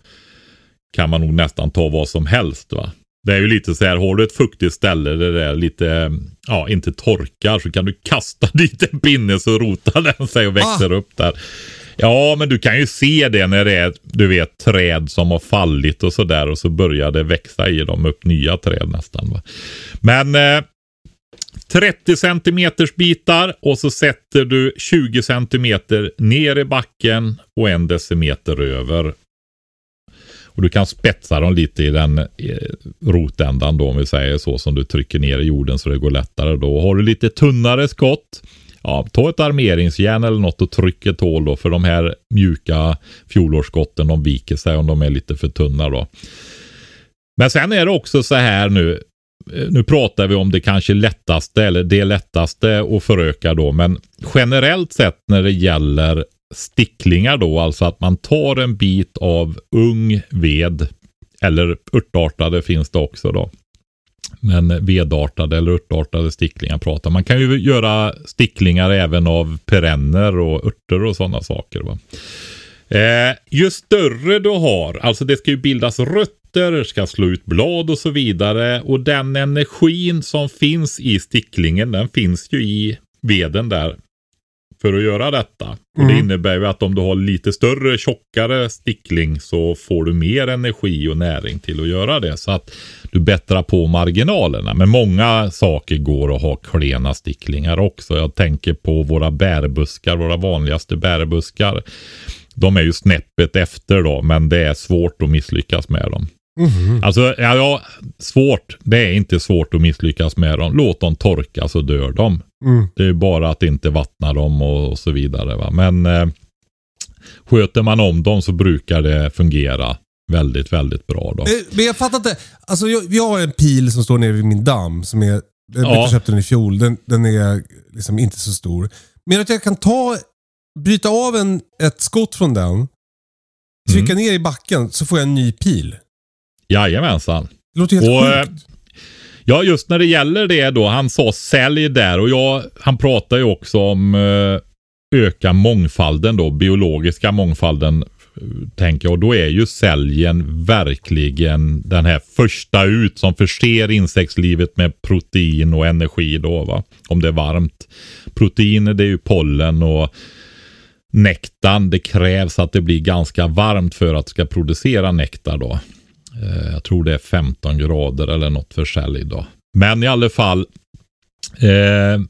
kan man nog nästan ta vad som helst va. Det är ju lite så här, har du ett fuktigt ställe där det är lite, ja inte torkar så kan du kasta dit en pinne så rotar den sig och växer upp där. Ja, men du kan ju se det när det är du vet, träd som har fallit och sådär och så börjar det växa i dem upp nya träd nästan. Va? Men eh, 30 centimeters bitar och så sätter du 20 centimeter ner i backen och en decimeter över. Och du kan spetsa dem lite i den eh, rotändan då om vi säger så som du trycker ner i jorden så det går lättare då. Har du lite tunnare skott ja, ta ett armeringsjärn eller något och tryck ett hål då för de här mjuka fjolårsskotten de viker sig om de är lite för tunna då. Men sen är det också så här nu. Eh, nu pratar vi om det kanske lättaste eller det lättaste att föröka då. Men generellt sett när det gäller sticklingar då, alltså att man tar en bit av ung ved eller örtartade finns det också då. Men vedartade eller örtartade sticklingar pratar man. kan ju göra sticklingar även av perenner och örter och sådana saker. Va? Eh, ju större du har, alltså det ska ju bildas rött rötter, ska slå ut blad och så vidare. Och den energin som finns i sticklingen, den finns ju i veden där för att göra detta. Och Det mm. innebär ju att om du har lite större, tjockare stickling så får du mer energi och näring till att göra det. Så att du bättrar på marginalerna. Men många saker går att ha klena sticklingar också. Jag tänker på våra bärbuskar, våra vanligaste bärbuskar. De är ju snäppet efter då, men det är svårt att misslyckas med dem. Mm. Alltså, ja, ja, svårt. Det är inte svårt att misslyckas med dem. Låt dem torka så dör de. Mm. Det är bara att inte vattna dem och, och så vidare. Va? Men eh, sköter man om dem så brukar det fungera väldigt, väldigt bra. Då. Eh, men jag fattar inte. Alltså, jag, vi har en pil som står nere vid min damm. Som är, jag köpte den i fjol. Den, den är liksom inte så stor. Men att jag kan ta, bryta av en, ett skott från den, trycka mm. ner i backen så får jag en ny pil. Jajamensan. Det låter helt och, eh, sjukt. Ja, just när det gäller det då. Han sa sälj där och jag, han pratar ju också om uh, öka mångfalden då, biologiska mångfalden tänker jag. Och då är ju säljen verkligen den här första ut som förser insektslivet med protein och energi då va. Om det är varmt. Protein det är ju pollen och nektarn. Det krävs att det blir ganska varmt för att det ska producera nektar då. Eh, jag tror det är 15 grader eller något för sälj då. Men i alla fall. Eh,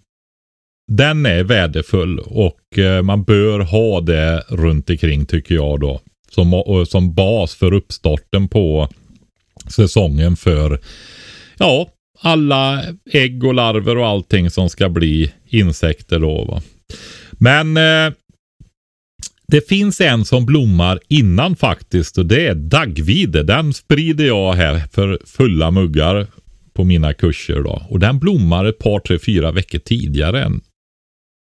den är värdefull och eh, man bör ha det runt omkring tycker jag då. Som, som bas för uppstarten på säsongen för ja, alla ägg och larver och allting som ska bli insekter då. Va? Men eh, det finns en som blommar innan faktiskt och det är daggvide. Den sprider jag här för fulla muggar på mina kurser då. Och den blommar ett par, tre, fyra veckor tidigare än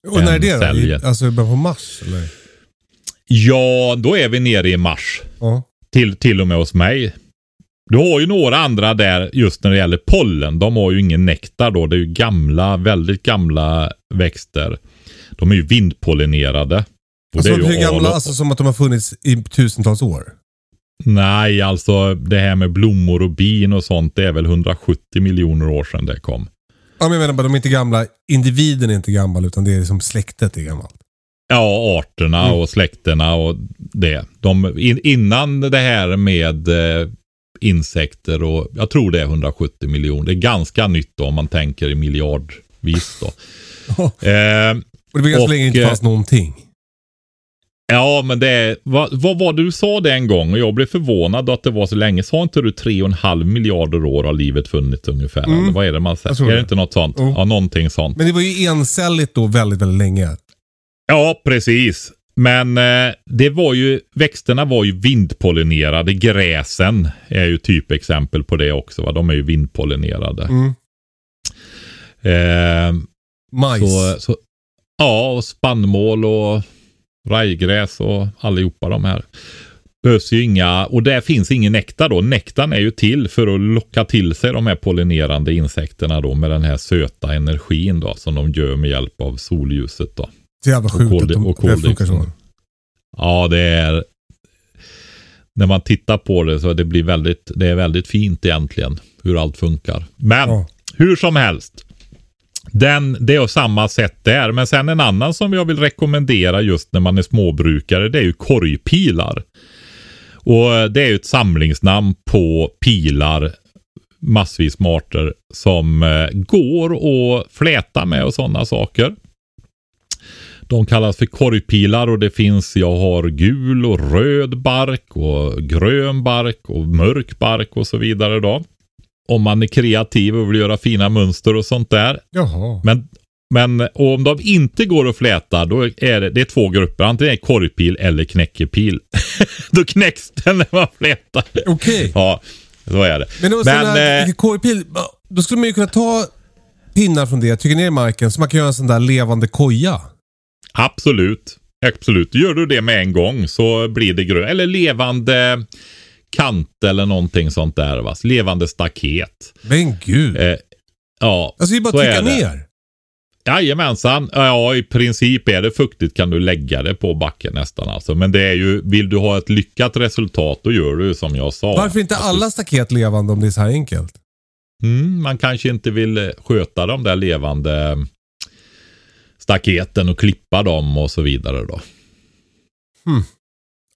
Och när är det säljen. då? Alltså på mars eller? Ja, då är vi nere i mars. Ja. Till, till och med hos mig. Du har ju några andra där just när det gäller pollen. De har ju ingen nektar då. Det är ju gamla, väldigt gamla växter. De är ju vindpollinerade. Alltså hur gamla? Alltså som att de har funnits i tusentals år? Nej, alltså det här med blommor och bin och sånt, det är väl 170 miljoner år sedan det kom. Ja, men jag menar bara, de är inte gamla. Individen är inte gammal, utan det är liksom släktet är gammalt. Ja, arterna mm. och släkterna och det. De, in, innan det här med eh, insekter och jag tror det är 170 miljoner. Det är ganska nytt då om man tänker i miljardvis då. eh, och det var ganska och, länge inte fanns eh, någonting. Ja, men det vad, vad var det du sa det en gång och jag blev förvånad att det var så länge. Sa inte du tre och en halv miljarder år har livet funnits ungefär? Mm. Eller vad är det man säger? Är det inte något sånt? Mm. Ja, någonting sånt. Men det var ju encelligt då väldigt, väldigt länge. Ja, precis. Men eh, det var ju, växterna var ju vindpollinerade. Gräsen är ju typexempel på det också. Va? De är ju vindpollinerade. Mm. Eh, Majs. Så, så, ja, och spannmål och rajgräs och allihopa de här. Behövs ju inga, och där finns ingen nektar då. Nektarn är ju till för att locka till sig de här pollinerande insekterna då med den här söta energin då som de gör med hjälp av solljuset då. Så jävla sjukt att de, det funkar så. Ja, det är när man tittar på det så det blir väldigt, det är väldigt fint egentligen hur allt funkar. Men ja. hur som helst. Den, det är samma sätt där. Men sen en annan som jag vill rekommendera just när man är småbrukare. Det är ju korgpilar. Och det är ju ett samlingsnamn på pilar massvis med arter som eh, går att fläta med och sådana saker. De kallas för korgpilar och det finns, jag har gul och röd bark och grön bark och mörk bark och så vidare då. Om man är kreativ och vill göra fina mönster och sånt där. Jaha. Men, men om de inte går att fläta, då är det, det är två grupper. Antingen är det korgpil eller knäckepil. då knäcks den när man flätar. Okej. Ja, så är det. Men, Men, men eh, korgpil, då skulle man ju kunna ta pinnar från det, trycka ner i marken så man kan göra en sån där levande koja. Absolut. Absolut. Gör du det med en gång så blir det grönt. Eller levande kant eller någonting sånt där. Va? Levande staket. Men gud. Eh, ja, alltså det är bara att trycka ner. Jajamensan. Ja, i princip är det fuktigt kan du lägga det på backen nästan alltså. Men det är ju, vill du ha ett lyckat resultat då gör du som jag sa. Varför inte du- alla staket levande om det är så här enkelt? Mm, man kanske inte vill eh, sköta de där levande staketen och klippa dem och så vidare då. Ja,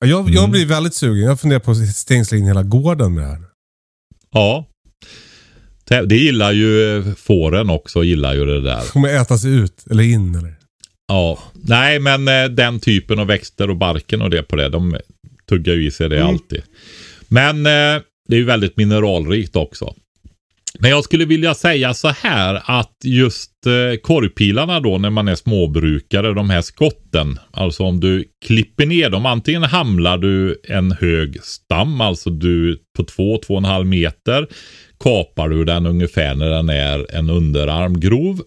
Jag, jag Mm. blir väldigt sugen. Jag funderar på att stängsla in hela gården med det här. Ja. Det gillar ju eh, fåren också, gillar ju det där. Kommer äta sig ut eller in eller? Ja, nej men eh, den typen av växter och barken och det på det, de tuggar ju i sig det Mm. alltid. Men eh, det är ju väldigt mineralrikt också. Men jag skulle vilja säga så här att just eh, korgpilarna då när man är småbrukare, de här skotten. Alltså om du klipper ner dem, antingen hamlar du en hög stam, alltså du på 2-2,5 meter kapar du den ungefär när den är en underarm grov.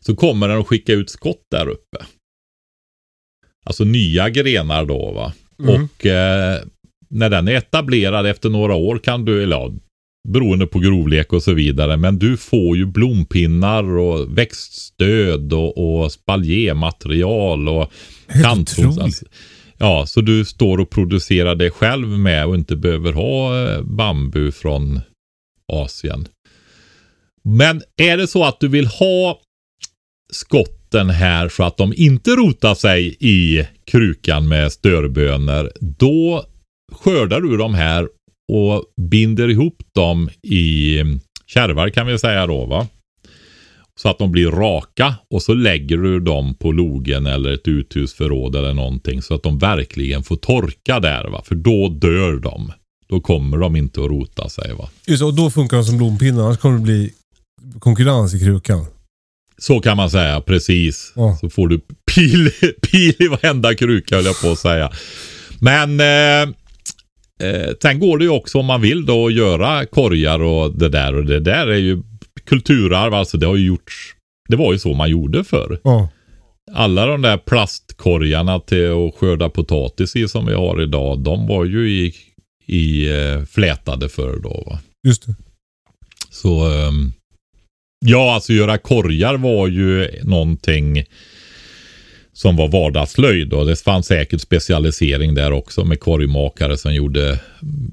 Så kommer den att skicka ut skott där uppe. Alltså nya grenar då va. Mm. Och eh, när den är etablerad efter några år kan du, eller ja, beroende på grovlek och så vidare. Men du får ju blompinnar och växtstöd och, och spaljématerial och otroligt. Alltså, Ja, så du står och producerar det själv med och inte behöver ha eh, bambu från Asien. Men är det så att du vill ha skotten här så att de inte rotar sig i krukan med störbönor, då skördar du de här och binder ihop dem i kärvar kan vi säga då va. Så att de blir raka och så lägger du dem på logen eller ett uthusförråd eller någonting så att de verkligen får torka där va. För då dör de. Då kommer de inte att rota sig va. Just, och då funkar de som blompinnar, annars kommer det bli konkurrens i krukan. Så kan man säga, precis. Ja. Så får du pil, pil i varenda kruka höll jag på att säga. Men eh, eh, sen går det ju också om man vill då att göra korgar och det där. Och det där är ju kulturarv, alltså det har ju gjorts. Det var ju så man gjorde förr. Ja. Alla de där plastkorgarna till att skörda potatis i som vi har idag, de var ju i, i eh, flätade förr då. Va? Just det. Så ehm, ja, alltså göra korgar var ju någonting som var vardagslöjd och det fanns säkert specialisering där också med korgmakare som gjorde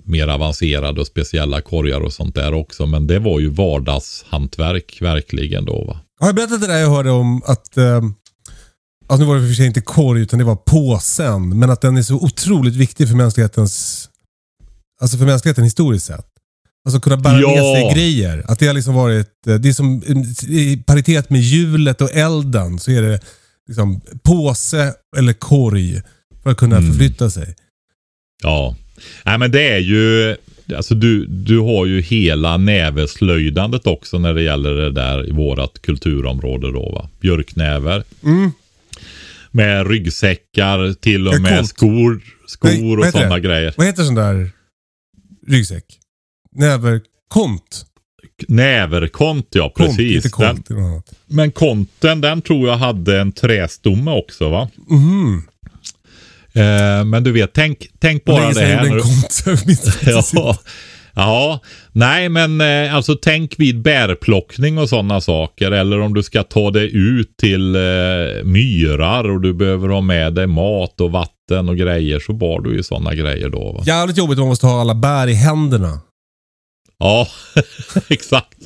mer avancerade och speciella korgar och sånt där också. Men det var ju vardagshantverk verkligen då va. Har jag berättat det där jag hörde om att... Eh, alltså nu var det för sig inte korg utan det var påsen. Men att den är så otroligt viktig för mänsklighetens... Alltså för mänskligheten historiskt sett. Alltså kunna bära Ja. med sig grejer. Att det har liksom varit... eh, Det är som i paritet med hjulet och elden så är det liksom påse eller korg för att kunna Mm. förflytta sig. Ja, nej men det är ju, alltså du, du har ju hela näveslöjdandet också när det gäller det där i vårat kulturområde då va. Björknäver. Mm. Med ryggsäckar, till och med skor, Nej, skor vad och sådana grejer. Vad heter sån där ryggsäck? Näverkont? Näverkont ja, precis. Den, kont. annat. men konten den tror jag hade en trästomme också va. Mhm. Eh, men du vet, tänk, tänk bara det här en kont. Ja. ja, nej men eh, alltså tänk vid bärplockning och sådana saker. Eller om du ska ta dig ut till eh, myrar och du behöver ha med dig mat och vatten och grejer. Så bar du ju sådana grejer då. Va? Jävligt jobbigt om man måste ha alla bär i händerna. Ja, exakt.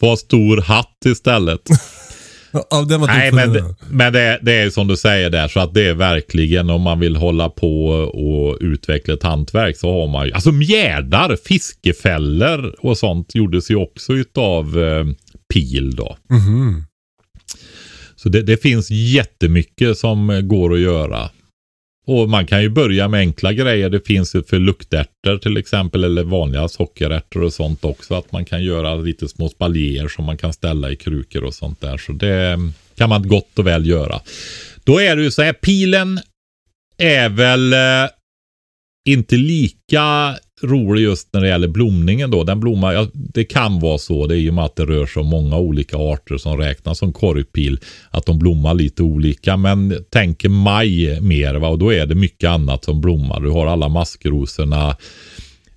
Få en stor hatt istället. Ja, den var Nej, dum för men, det, men det, det är som du säger där, så att det är verkligen om man vill hålla på och utveckla ett hantverk så har man ju, alltså mjärdar, fiskefällor och sånt gjordes ju också utav eh, pil då. Mhm. Så det, det finns jättemycket som går att göra. Och man kan ju börja med enkla grejer. Det finns ju för luktärtor till exempel eller vanliga sockerärtor och sånt också. Att man kan göra lite små spaljer som man kan ställa i krukor och sånt där. Så det kan man gott och väl göra. Då är det ju så här, pilen är väl eh, inte lika rolig just när det gäller blomningen då. Den blommar, ja, det kan vara så, det är ju med att det rör sig om många olika arter som räknas som korgpil, att de blommar lite olika. Men tänker maj mer va, och då är det mycket annat som blommar. Du har alla maskrosorna,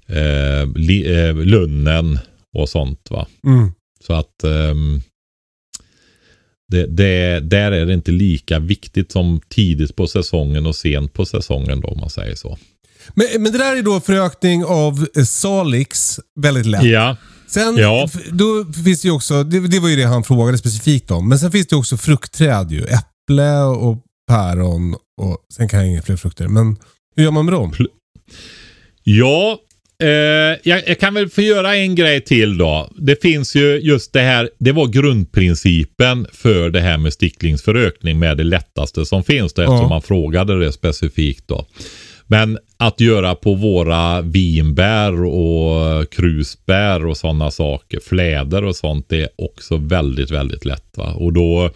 eh, li, eh, lunnen och sånt va. Mm. Så att ehm, det, det, där är det inte lika viktigt som tidigt på säsongen och sent på säsongen då om man säger så. Men, men det där är då förökning av eh, Salix, väldigt lätt. Ja, Sen Ja. då finns det ju också, det, det var ju det han frågade specifikt om. Men sen finns det också fruktträd ju. Äpple och päron och sen kan jag inga fler frukter. Men hur gör man med dem? Ja, eh, jag, jag kan väl få göra en grej till då. Det finns ju just det här, det var grundprincipen för det här med sticklingsförökning med det lättaste som finns då, eftersom Ja. man frågade det specifikt då. Men att göra på våra vinbär och krusbär och sådana saker, fläder och sånt, det är också väldigt, väldigt lätt. Va? Och då,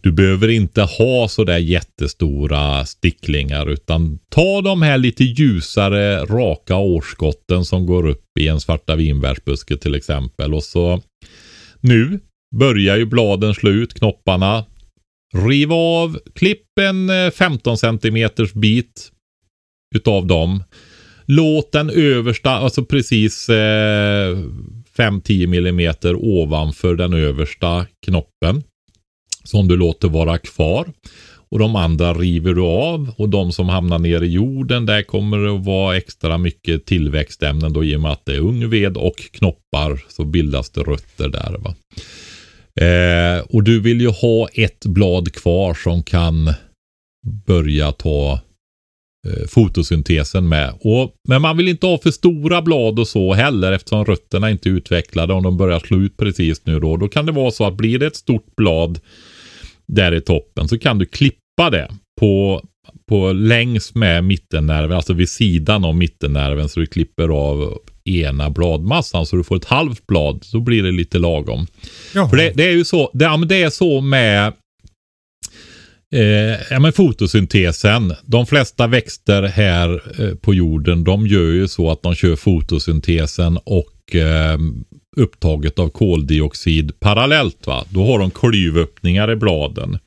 du behöver inte ha sådär jättestora sticklingar utan ta de här lite ljusare raka årsskotten som går upp i en svarta vinbärsbuske till exempel. Och så nu börjar ju bladen slå ut knopparna. Riv av, klipp en eh, 15 centimeters bit utav dem. Låt den översta, alltså precis eh, 5-10 millimeter ovanför den översta knoppen. Som du låter vara kvar. Och de andra river du av och de som hamnar ner i jorden där kommer det att vara extra mycket tillväxtämnen då i och med att det är ung ved och knoppar så bildas det rötter där. Va? Eh, och du vill ju ha ett blad kvar som kan börja ta fotosyntesen med. Och, men man vill inte ha för stora blad och så heller eftersom rötterna inte är utvecklade om de börjar slå ut precis nu då. Då kan det vara så att blir det ett stort blad där i toppen så kan du klippa det på, på längs med mittennerven, alltså vid sidan av mittennerven så du klipper av ena bladmassan så du får ett halvt blad. Så blir det lite lagom. För det, det är ju så, det, det är så med eh, ja, men fotosyntesen. De flesta växter här eh, på jorden de gör ju så att de kör fotosyntesen och eh, upptaget av koldioxid parallellt. Va? Då har de klyvöppningar i bladen.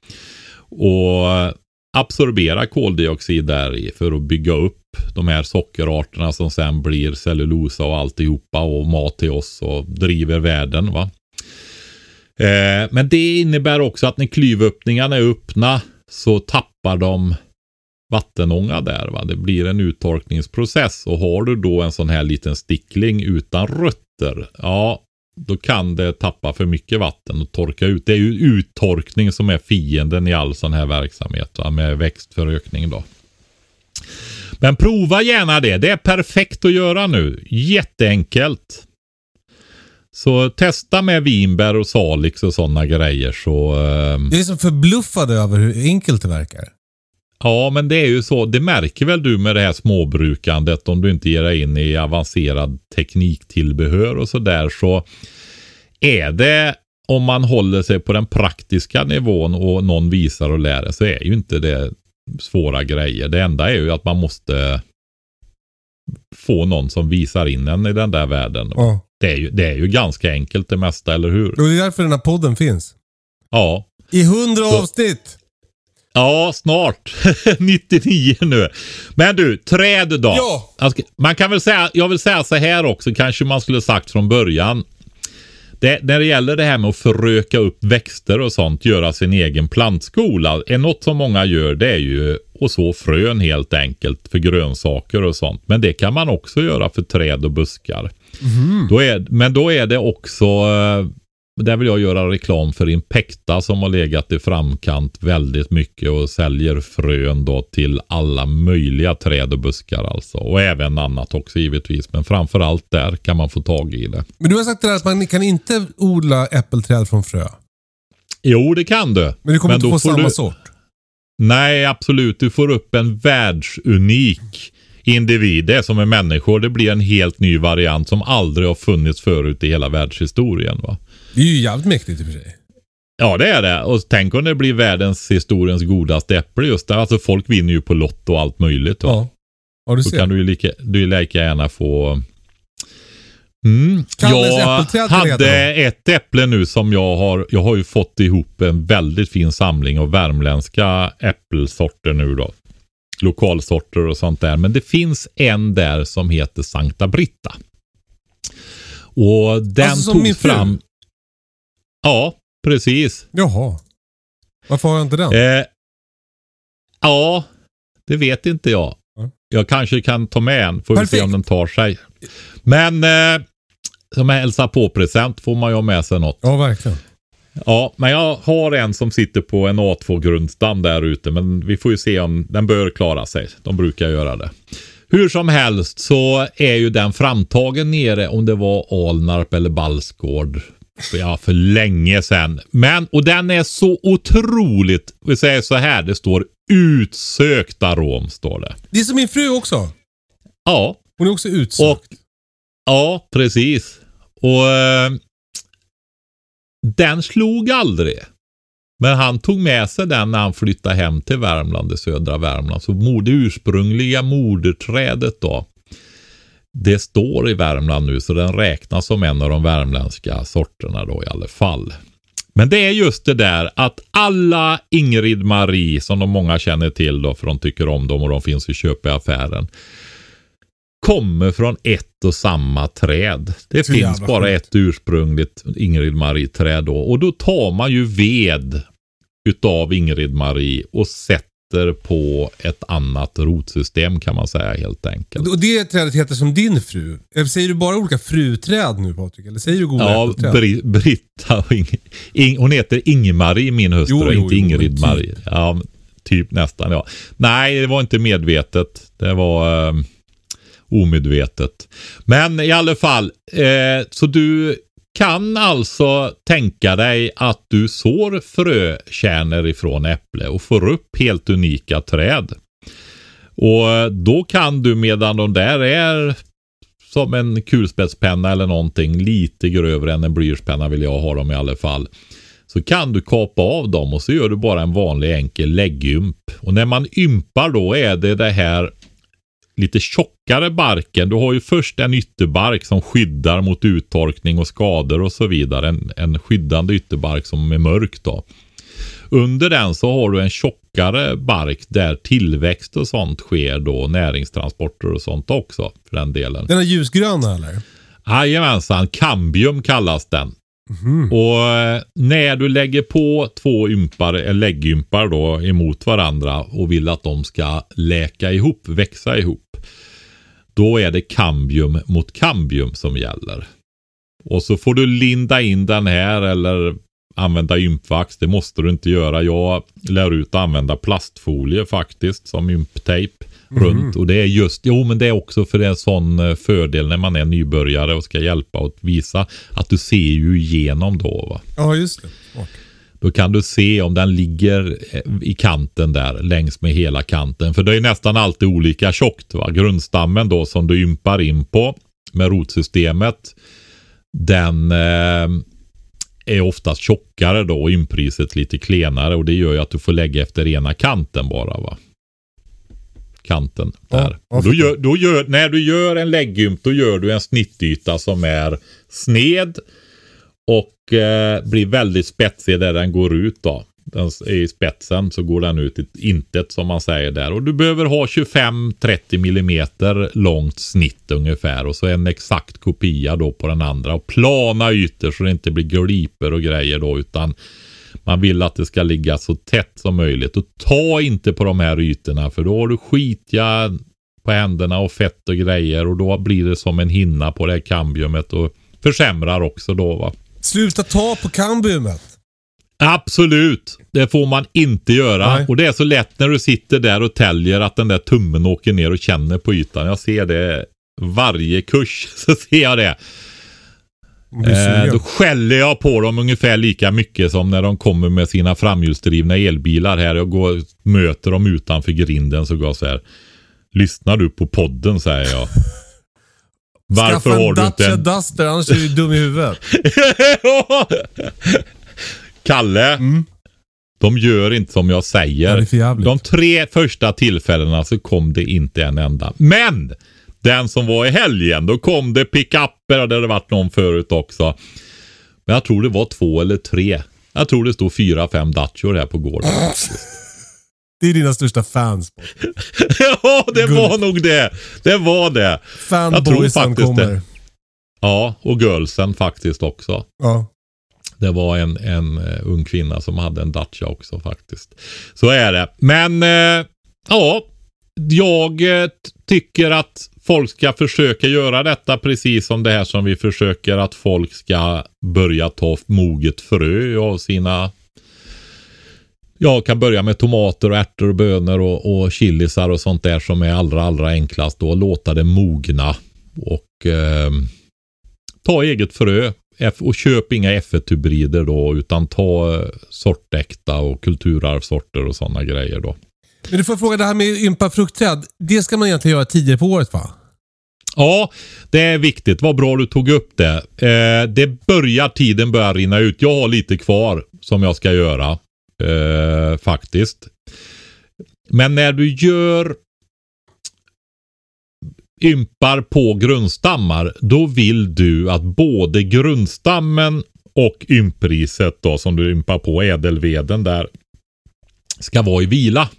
Och eh, absorberar koldioxid där i för att bygga upp de här sockerarterna som sen blir cellulosa och alltihopa och mat till oss och driver världen. Va? Eh, men det innebär också att när klyvöppningarna är öppna så tappar de vattenånga där. Va? Det blir en uttorkningsprocess och har du då en sån här liten stickling utan rötter, ja då kan det tappa för mycket vatten och torka ut. Det är ju uttorkning som är fienden i all sån här verksamhet va? med växtförökning då. Men prova gärna det. Det är perfekt att göra nu. Jätteenkelt. Så testa med vinbär och salix och sådana grejer så... ehm, Jag är så förbluffad över hur enkelt det verkar. Ja, men det är ju så. Det märker väl du med det här småbrukandet om du inte ger dig in i avancerad tekniktillbehör och sådär så är det om man håller sig på den praktiska nivån och någon visar och lär så är ju inte det svåra grejer. Det enda är ju att man måste få någon som visar in en i den där världen. Ja. Det, är ju, det är ju ganska enkelt det mesta, eller hur? Och det är därför den här podden finns. Ja. I hundra avsnitt! Ja, snart. 99 nu. Men du, träd då. Ja. Man kan väl säga, jag vill säga så här också, kanske man skulle sagt från början. Det, när det gäller det här med att föröka upp växter och sånt, göra sin egen plantskola. Är något som många gör, det är ju att så frön helt enkelt för grönsaker och sånt. Men det kan man också göra för träd och buskar. Då är, men då är det också, eh, där vill jag göra reklam för Impecta som har legat i framkant väldigt mycket och säljer frön då till alla möjliga träd och buskar alltså. Och även annat också givetvis. Men framförallt där kan man få tag i det. Men du har sagt det där att man kan inte odla äppelträd från frö. Jo, det kan du. Men du kommer inte då få samma du- sort. Nej, absolut. Du får upp en världsunik individ. Det är som med människor. Det blir en helt ny variant som aldrig har funnits förut i hela världshistorien. Va? Det är ju jävligt mäktigt i och för sig. Ja, det är det. Och tänk om det blir världens historiens godaste äpple just där. Alltså folk vinner ju på lotto och allt möjligt. Va? Ja. Ja, du Då ser. kan du ju lika, du lika gärna få... Mm. Jag hade ett äpple nu som jag har. Jag har ju fått ihop en väldigt fin samling av värmländska äppelsorter nu då. Lokalsorter och sånt där. Men det finns en där som heter Sankta Britta. Och den Alltså togs min fru? fram. Ja, precis. Jaha. Varför har jag inte den? Eh, ja, det vet inte jag. Ja. Jag kanske kan ta med en. Får vi se Perfekt. om den tar sig. Men eh, som hälsa på-present får man ju ha med sig något. Ja, verkligen. Ja, men jag har en som sitter på en A2-grundstam där ute. Men vi får ju se om den bör klara sig. De brukar göra det. Hur som helst så är ju den framtagen nere om det var Alnarp eller Ballsgård. Ja, för länge sedan. Men, och den är så otroligt, vi säger så här, det står utsökt arom står det. Det är som min fru också. Ja, Hon är också utsökt. och ja, precis. Och eh, den slog aldrig. Men han tog med sig den när han flyttade hem till Värmland, det södra Värmland. Så det ursprungliga moderträdet då, det står i Värmland nu så den räknas som en av de värmländska sorterna då i alla fall. Men det är just det där att alla Ingrid Marie som de många känner till då för de tycker om dem och de finns i köpaffären kommer från ett och samma träd. Det Så finns bara sjukt. ett ursprungligt Ingrid Marie-träd då. Och då tar man ju ved utav Ingrid Marie och sätter på ett annat rotsystem kan man säga helt enkelt. Och det trädet heter som din fru. Eller Säger du bara olika fruträd nu Patrik? Eller säger du goda Ja? Bri Britta och Ing Ing hon heter Inge-Marie min hustru, Jo, jo, inte Ingrid typ. Marie. Ja, typ nästan ja. Nej, det var inte medvetet. Det var eh, omedvetet. Men i alla fall, eh, så du kan alltså tänka dig att du sår frökärnor ifrån äpple och får upp helt unika träd. Och då kan du medan de där är som en kulspetspenna eller någonting lite grövre än en blyertspenna vill jag ha dem i alla fall. Så kan du kapa av dem och så gör du bara en vanlig enkel läggymp. Och när man ympar då är det det här lite tjockare barken. Du har ju först en ytterbark som skyddar mot uttorkning och skador och så vidare. En, en skyddande ytterbark som är mörk då. Under den så har du en tjockare bark där tillväxt och sånt sker då. Näringstransporter och sånt också för den delen. Den är ljusgröna eller? Jajamensan, cambium kallas den. Och eh, när du lägger på två ympar, eller läggympar då emot varandra och vill att de ska läka ihop, växa ihop. Då är det cambium mot cambium som gäller. Och så får du linda in den här eller använda ympvax. Det måste du inte göra. Jag lär ut att använda plastfolie faktiskt som ymptejp runt. Och det är just, jo men det är också för det är en sån eh, fördel när man är nybörjare och ska hjälpa och visa att du ser ju igenom då. Va? Ja, just det. Smart. Då kan du se om den ligger eh, i kanten där längs med hela kanten. För det är nästan alltid olika tjockt. Va? Grundstammen då som du ympar in på med rotsystemet. Den eh, är oftast tjockare då och ympriset lite klenare och det gör ju att du får lägga efter ena kanten bara. va Kanten där. ja, då gör, då gör, när du gör en läggymp då gör du en snittyta som är sned och eh, blir väldigt spetsig där den går ut då. Den, är I spetsen så går den ut i intet som man säger där. Och du behöver ha 25-30 millimeter långt snitt ungefär. Och så en exakt kopia då på den andra. Och plana ytor så det inte blir gliper och grejer då. Utan man vill att det ska ligga så tätt som möjligt. Och ta inte på de här ytorna för då har du skitiga på händerna och fett och grejer och då blir det som en hinna på det här kambiumet och försämrar också då va. Sluta ta på kambiumet. Absolut, det får man inte göra. Nej. Och det är så lätt när du sitter där och täljer att den där tummen åker ner och känner på ytan. Jag ser det varje kurs, så ser jag det. Eh, då skäller jag på dem ungefär lika mycket som när de kommer med sina framhjulsdrivna elbilar här. Jag går möter dem utanför grinden så går jag så här. Lyssnar du på podden säger jag. Varför Skaffa har du inte Dacia en... Duster, annars är du dum i huvudet. Kalle. De gör inte som jag Ja, säger. jävligt. De tre första tillfällena så kom det inte en enda. Men! Den som var i helgen, då kom det pickuper och det hade varit någon förut också. Men jag tror det var två eller tre. Jag tror det stod fyra, fem Dacior här på gården. Det är dina största fans. ja, det Guld. var nog det. Det var det. Fanboysen kommer. det. Ja, och girlsen faktiskt också. Ja. Det var en, en eh, ung kvinna som hade en Dacia också faktiskt. Så är det. Men eh, ja, jag t- tycker att folk ska försöka göra detta precis som det här som vi försöker att folk ska börja ta moget frö av sina Jag kan börja med tomater och ärtor och bönor och, och chilisar och sånt där som är allra allra enklast då. Låta det mogna och eh, ta eget frö och köp inga F1-hybrider då utan ta eh, sortäkta och kulturarvssorter och sådana grejer då. Men du får fråga det här med ympa fruktträd. Det ska man egentligen göra tidigare på året va? Ja, det är viktigt. Vad bra du tog upp det. Eh, det börjar, tiden börjar rinna ut. Jag har lite kvar som jag ska göra. Eh, faktiskt. Men när du gör ympar på grundstammar, då vill du att både grundstammen och ympriset då som du ympar på ädelveden där ska vara i vila.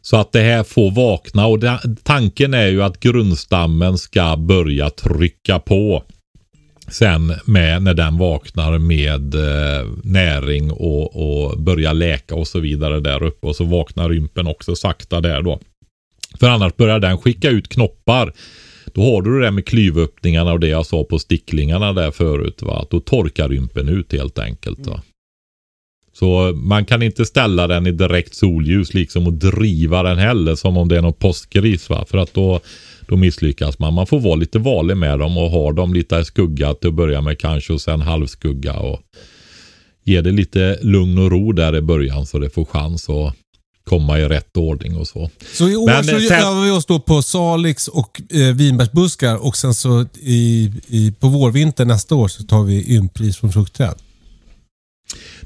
Så att det här får vakna och det, tanken är ju att grundstammen ska börja trycka på sen med när den vaknar med eh, näring och, och börjar läka och så vidare där uppe och så vaknar rympen också sakta där då. För annars börjar den skicka ut knoppar. Då har du det där med klyvöppningarna och det jag sa på sticklingarna där förut. Va? Att då torkar rympen ut helt enkelt. Va? Så man kan inte ställa den i direkt solljus liksom och driva den heller som om det är någon påskgris. Va? För att då, då misslyckas man. Man får vara lite varlig med dem och ha dem lite skugga till att börja med kanske och sen halvskugga. Och ge det lite lugn och ro där i början så det får chans att komma i rätt ordning och så. Så i år Men, så eh, sen- övar vi oss då på salix och eh, vinbärsbuskar och sen så i, i, på vårvintern nästa år så tar vi ympris från fruktträd.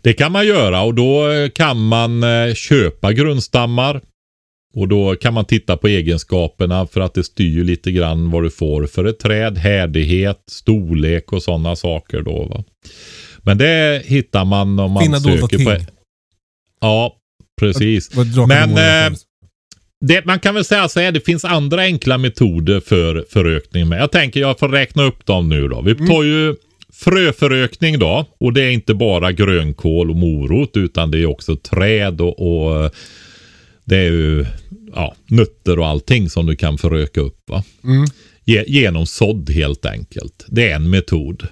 Det kan man göra och då kan man eh, köpa grundstammar. Och då kan man titta på egenskaperna för att det styr lite grann vad du får för ett träd. Härdighet, storlek och sådana saker då. Va? Men det hittar man om man dolda söker ting. på... Ja, precis. Men, eh. Det, man kan väl säga så här, det finns andra enkla metoder för förökning med. Jag tänker jag får räkna upp dem nu då. Vi tar ju fröförökning då. Och det är inte bara grönkål och morot utan det är också träd och, och det är ju ja, nötter och allting som du kan föröka upp. Va? Ge, genom sådd helt enkelt. Det är en metod.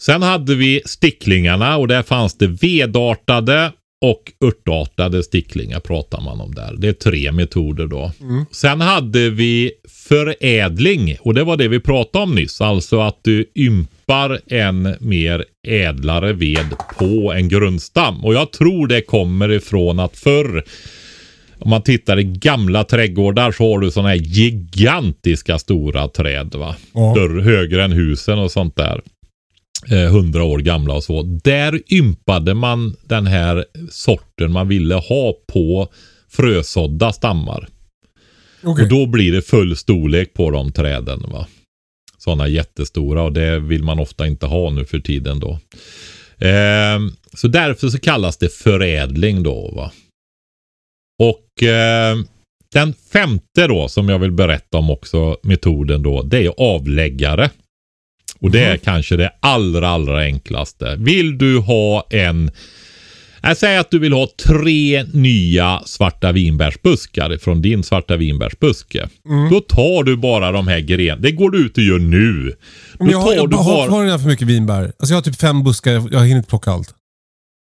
Sen hade vi sticklingarna och där fanns det vedartade och örtartade sticklingar pratar man om där. Det är tre metoder då. Sen hade vi förädling och det var det vi pratade om nyss. Alltså att du ympar en mer ädlare ved på en grundstam. Och jag tror det kommer ifrån att förr om man tittar i gamla trädgårdar så har du sådana här gigantiska stora träd. va? Ja. Högre än husen och sånt där. Eh, Hundra år gamla och så. Där ympade man den här sorten man ville ha på frösådda stammar. Okej. Och då blir det full storlek på de träden. va. Sådana jättestora och det vill man ofta inte ha nu för tiden då. Ehm, så därför så kallas det förädling då. va. Och eh, den femte då som jag vill berätta om också metoden då. Det är avläggare. Och det är kanske det allra allra enklaste. Vill du ha en Jag säger att du vill ha tre nya svarta vinbärsbuskar från din svarta vinbärsbuske. Mm. Då tar du bara de här grenarna. Det går du ut och gör nu. Då Men jag har, jag har, bara... har jag för mycket vinbär? Alltså jag har typ fem buskar, jag jag hinner inte plocka allt.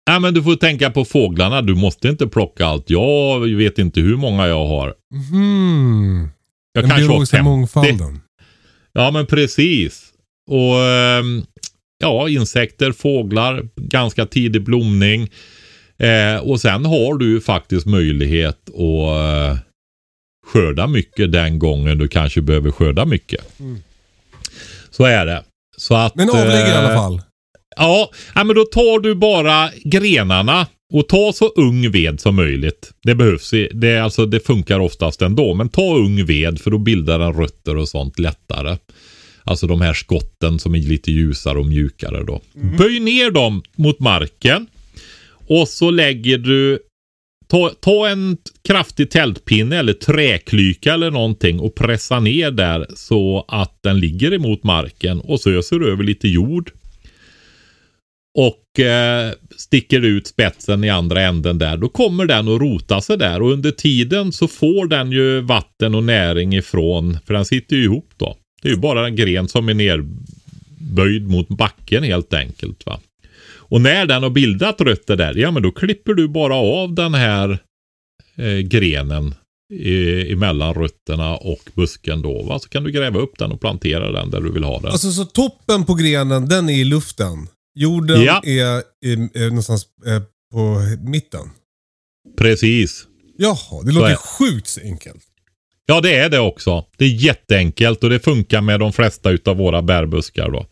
Ja, men du får tänka på fåglarna. Du måste inte plocka allt. Jag vet inte hur många jag har. Mm. Jag Den kanske har biologiska 50. mångfalden. Ja, men precis. Och ehm, ja, insekter, fåglar, ganska tidig blomning. Eh, och sen har du ju faktiskt möjlighet att eh, skörda mycket den gången du kanske behöver skörda mycket. Så är det. Så att, Men avlägger i alla eh, fall. Ja, men då tar du bara grenarna och ta så ung ved som möjligt. Det behövs. Det, är alltså, det funkar oftast ändå. Men ta ung ved för då bildar den rötter och sånt lättare. Alltså de här skotten som är lite ljusare och mjukare då. Böj ner dem mot marken. Och så lägger du Ta, ta en kraftig tältpinne eller träklyka eller någonting och pressa ner där så att den ligger emot marken och så öser du över lite jord. Och eh, sticker ut spetsen i andra änden där. Då kommer den att rota sig där och under tiden så får den ju vatten och näring ifrån, för den sitter ju ihop då. Det är ju bara en gren som är nerböjd mot backen helt enkelt. va. Och när den har bildat rötter där, ja men då klipper du bara av den här eh, grenen i, emellan rötterna och busken då. Va? Så kan du gräva upp den och plantera den där du vill ha den. Alltså så toppen på grenen, den är i luften. Jorden Ja. är, i, är någonstans eh, på mitten. Precis. Jaha, det låter är- sjukt enkelt. Ja, det är det också. Det är jätteenkelt och det funkar med de flesta utav våra bärbuskar då.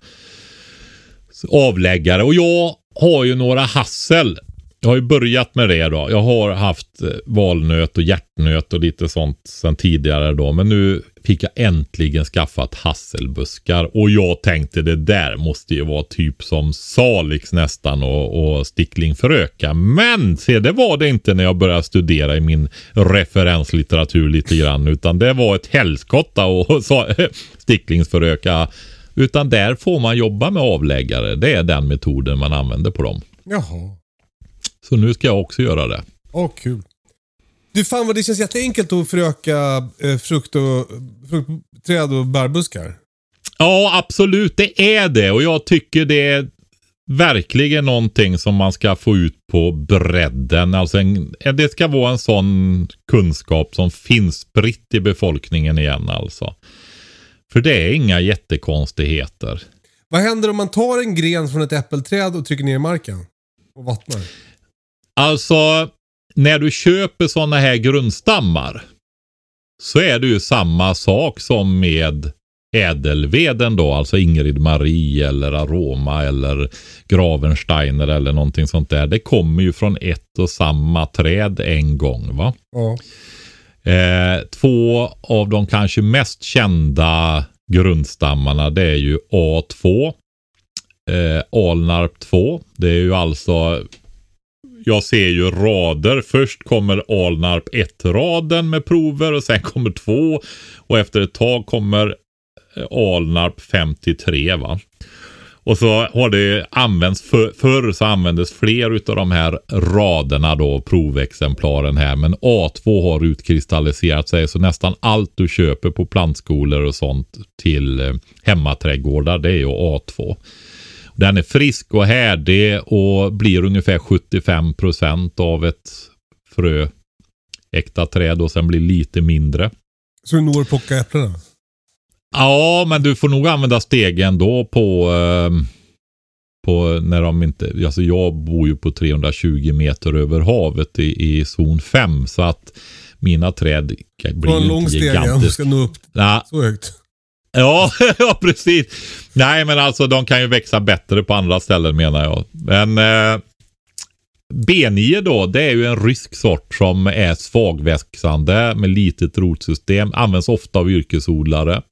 Avläggare. Och jag har ju några hassel. Jag har ju börjat med det då. Jag har haft eh, valnöt och hjärtnöt och lite sånt sedan tidigare då. Men nu fick jag äntligen skaffat hasselbuskar. Och jag tänkte det där måste ju vara typ som Salix nästan och, och sticklingfröka. Men se det var det inte när jag började studera i min referenslitteratur lite grann. Utan det var ett helskotta och sticklingsföröka. Utan där får man jobba med avläggare. Det är den metoden man använder på dem. Jaha. Så nu ska jag också göra det. Åh, kul. Du, fan vad det känns jätteenkelt att föröka eh, frukt och, fruktträd och bärbuskar. Ja, absolut. Det är det. Och jag tycker det är verkligen någonting som man ska få ut på bredden. Alltså en, det ska vara en sån kunskap som finns spritt i befolkningen igen alltså. För det är inga jättekonstigheter. Vad händer om man tar en gren från ett äppelträd och trycker ner i marken? Och vattnar? Alltså, när du köper sådana här grundstammar så är det ju samma sak som med ädelveden då, alltså Ingrid Marie eller Aroma eller Gravensteiner eller någonting sånt där. Det kommer ju från ett och samma träd en gång va. Ja. Eh, två av de kanske mest kända grundstammarna det är ju A2. Eh, Alnarp 2. Det är ju alltså jag ser ju rader. Först kommer Alnarp 1-raden med prover och sen kommer 2. Och efter ett tag kommer eh, Alnarp 53 va. Och så har det använts, för, förr så användes fler utav de här raderna då, provexemplaren här. Men A2 har utkristalliserat sig så nästan allt du köper på plantskolor och sånt till eh, hemmaträdgårdar det är ju A2. Den är frisk och härdig och blir ungefär 75% av ett frö äkta träd och sen blir lite mindre. Så du når plocka äpplena? Ja, men du får nog använda stegen då på, eh, på när de inte, alltså jag bor ju på 320 meter över havet i, i zon 5 så att mina träd blir På en ju lång inte stege om du gigantiska. ska nå upp Nej, så högt. Ja, ja, precis. Nej, men alltså de kan ju växa bättre på andra ställen menar jag. Men eh, B9 då, det är ju en rysk sort som är svagväxande med litet rotsystem. Används ofta av yrkesodlare.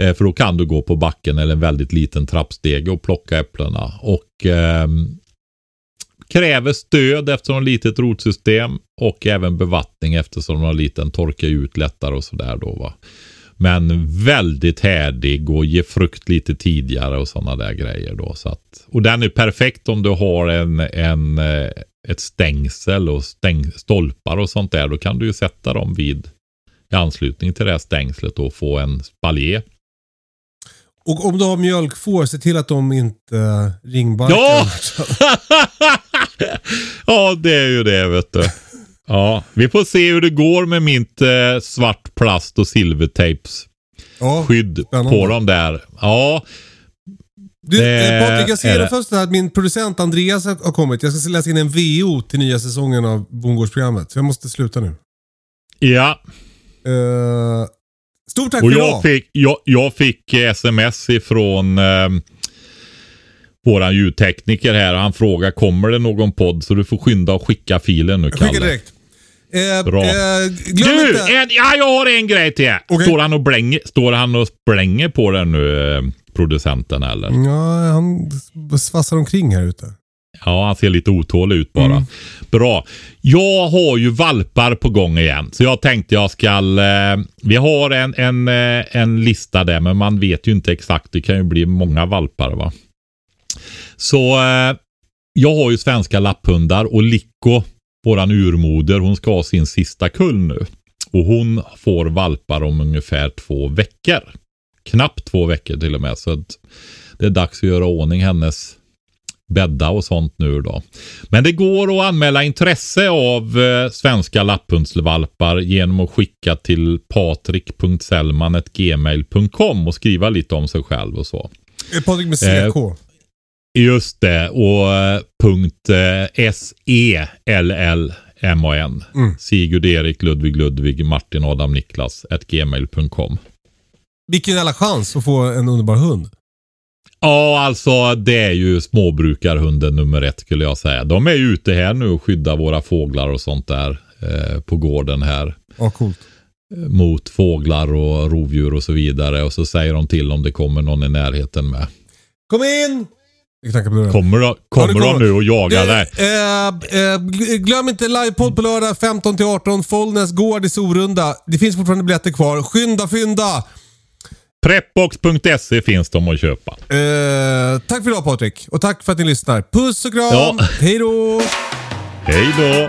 Eh, för då kan du gå på backen eller en väldigt liten trappstege och plocka äpplena. Och eh, kräver stöd eftersom de har litet rotsystem och även bevattning eftersom de har liten torka ut lättare och sådär då va. Men väldigt härdig och ger frukt lite tidigare och sådana där grejer då. Så att, och den är perfekt om du har en, en, eh, ett stängsel och stäng, stolpar och sånt där, då kan du ju sätta dem vid i anslutning till det här stängslet och få en spaljer. Och om du har mjölkfår, se till att de inte ringbarkar. Ja! ja, det är ju det vet du. Ja, vi får se hur det går med mitt eh, svart plast och silvertejps Ja, skydd spännande. på dem där. Ja, Du, Det eh, Patrik, jag ser det först att min producent Andreas har kommit. Jag ska läsa in en VO till nya säsongen av Bondgårdsprogrammet. Så jag måste sluta nu. ja. Eh, stort tack Och för jag idag. fick, jag, jag fick eh, sms ifrån eh, våran ljudtekniker här. Han frågar kommer det någon podd så du får skynda och skicka filen nu Kalle. direkt. Eh, Bra. Eh, glöm Du! inte... En, ja, jag har en grej till. Okej. Står, han och blänger, står han och spränger på den nu, eh, producenten eller? Ja, han svassar omkring här ute. Ja, han ser lite otålig ut bara. Mm. Bra. Jag har ju valpar på gång igen. Så jag tänkte jag ska... Eh, vi har en, en, eh, en lista där, men man vet ju inte exakt. Det kan ju bli många valpar va. Så eh, jag har ju svenska lapphundar och Licko, våran urmoder, hon ska ha sin sista kull nu. Och hon får valpar om ungefär två veckor. Knappt två veckor till och med. Så det är dags att göra ordning hennes bädda och sånt nu då. Men det går att anmäla intresse av eh, svenska lapphundsvalpar genom att skicka till patrik.sellman.gmail.com och skriva lite om sig själv och så. Eh, Patrik med Eh, CK. Just det, och eh, punkt eh, S-E-L-L-M-A-N. Mm. Sigurd Erik Ludvig Ludvig Martin Adam Niklas at gmail.com. Vilken jävla chans att få en underbar hund. Ja, alltså det är ju småbrukarhunden nummer ett skulle jag säga. De är ju ute här nu och skyddar våra fåglar och sånt där eh, på gården här. Ja, coolt. eh, Mot fåglar och rovdjur och så vidare. Och så säger de till om det kommer någon i närheten med. Kom in! På dörren. Kommer, de- kommer, kommer. de nu och jagar dig? Eh, eh, gl- glöm inte livepodd på lördag 15-18. Follnäs Gård i Sorunda. Det finns fortfarande biljetter kvar. Skynda, fynda! Prepbox.se finns de att köpa. Eh, tack för idag Patrik. Och tack för att ni lyssnar. Puss och kram! Ja. Hej då! Hej då!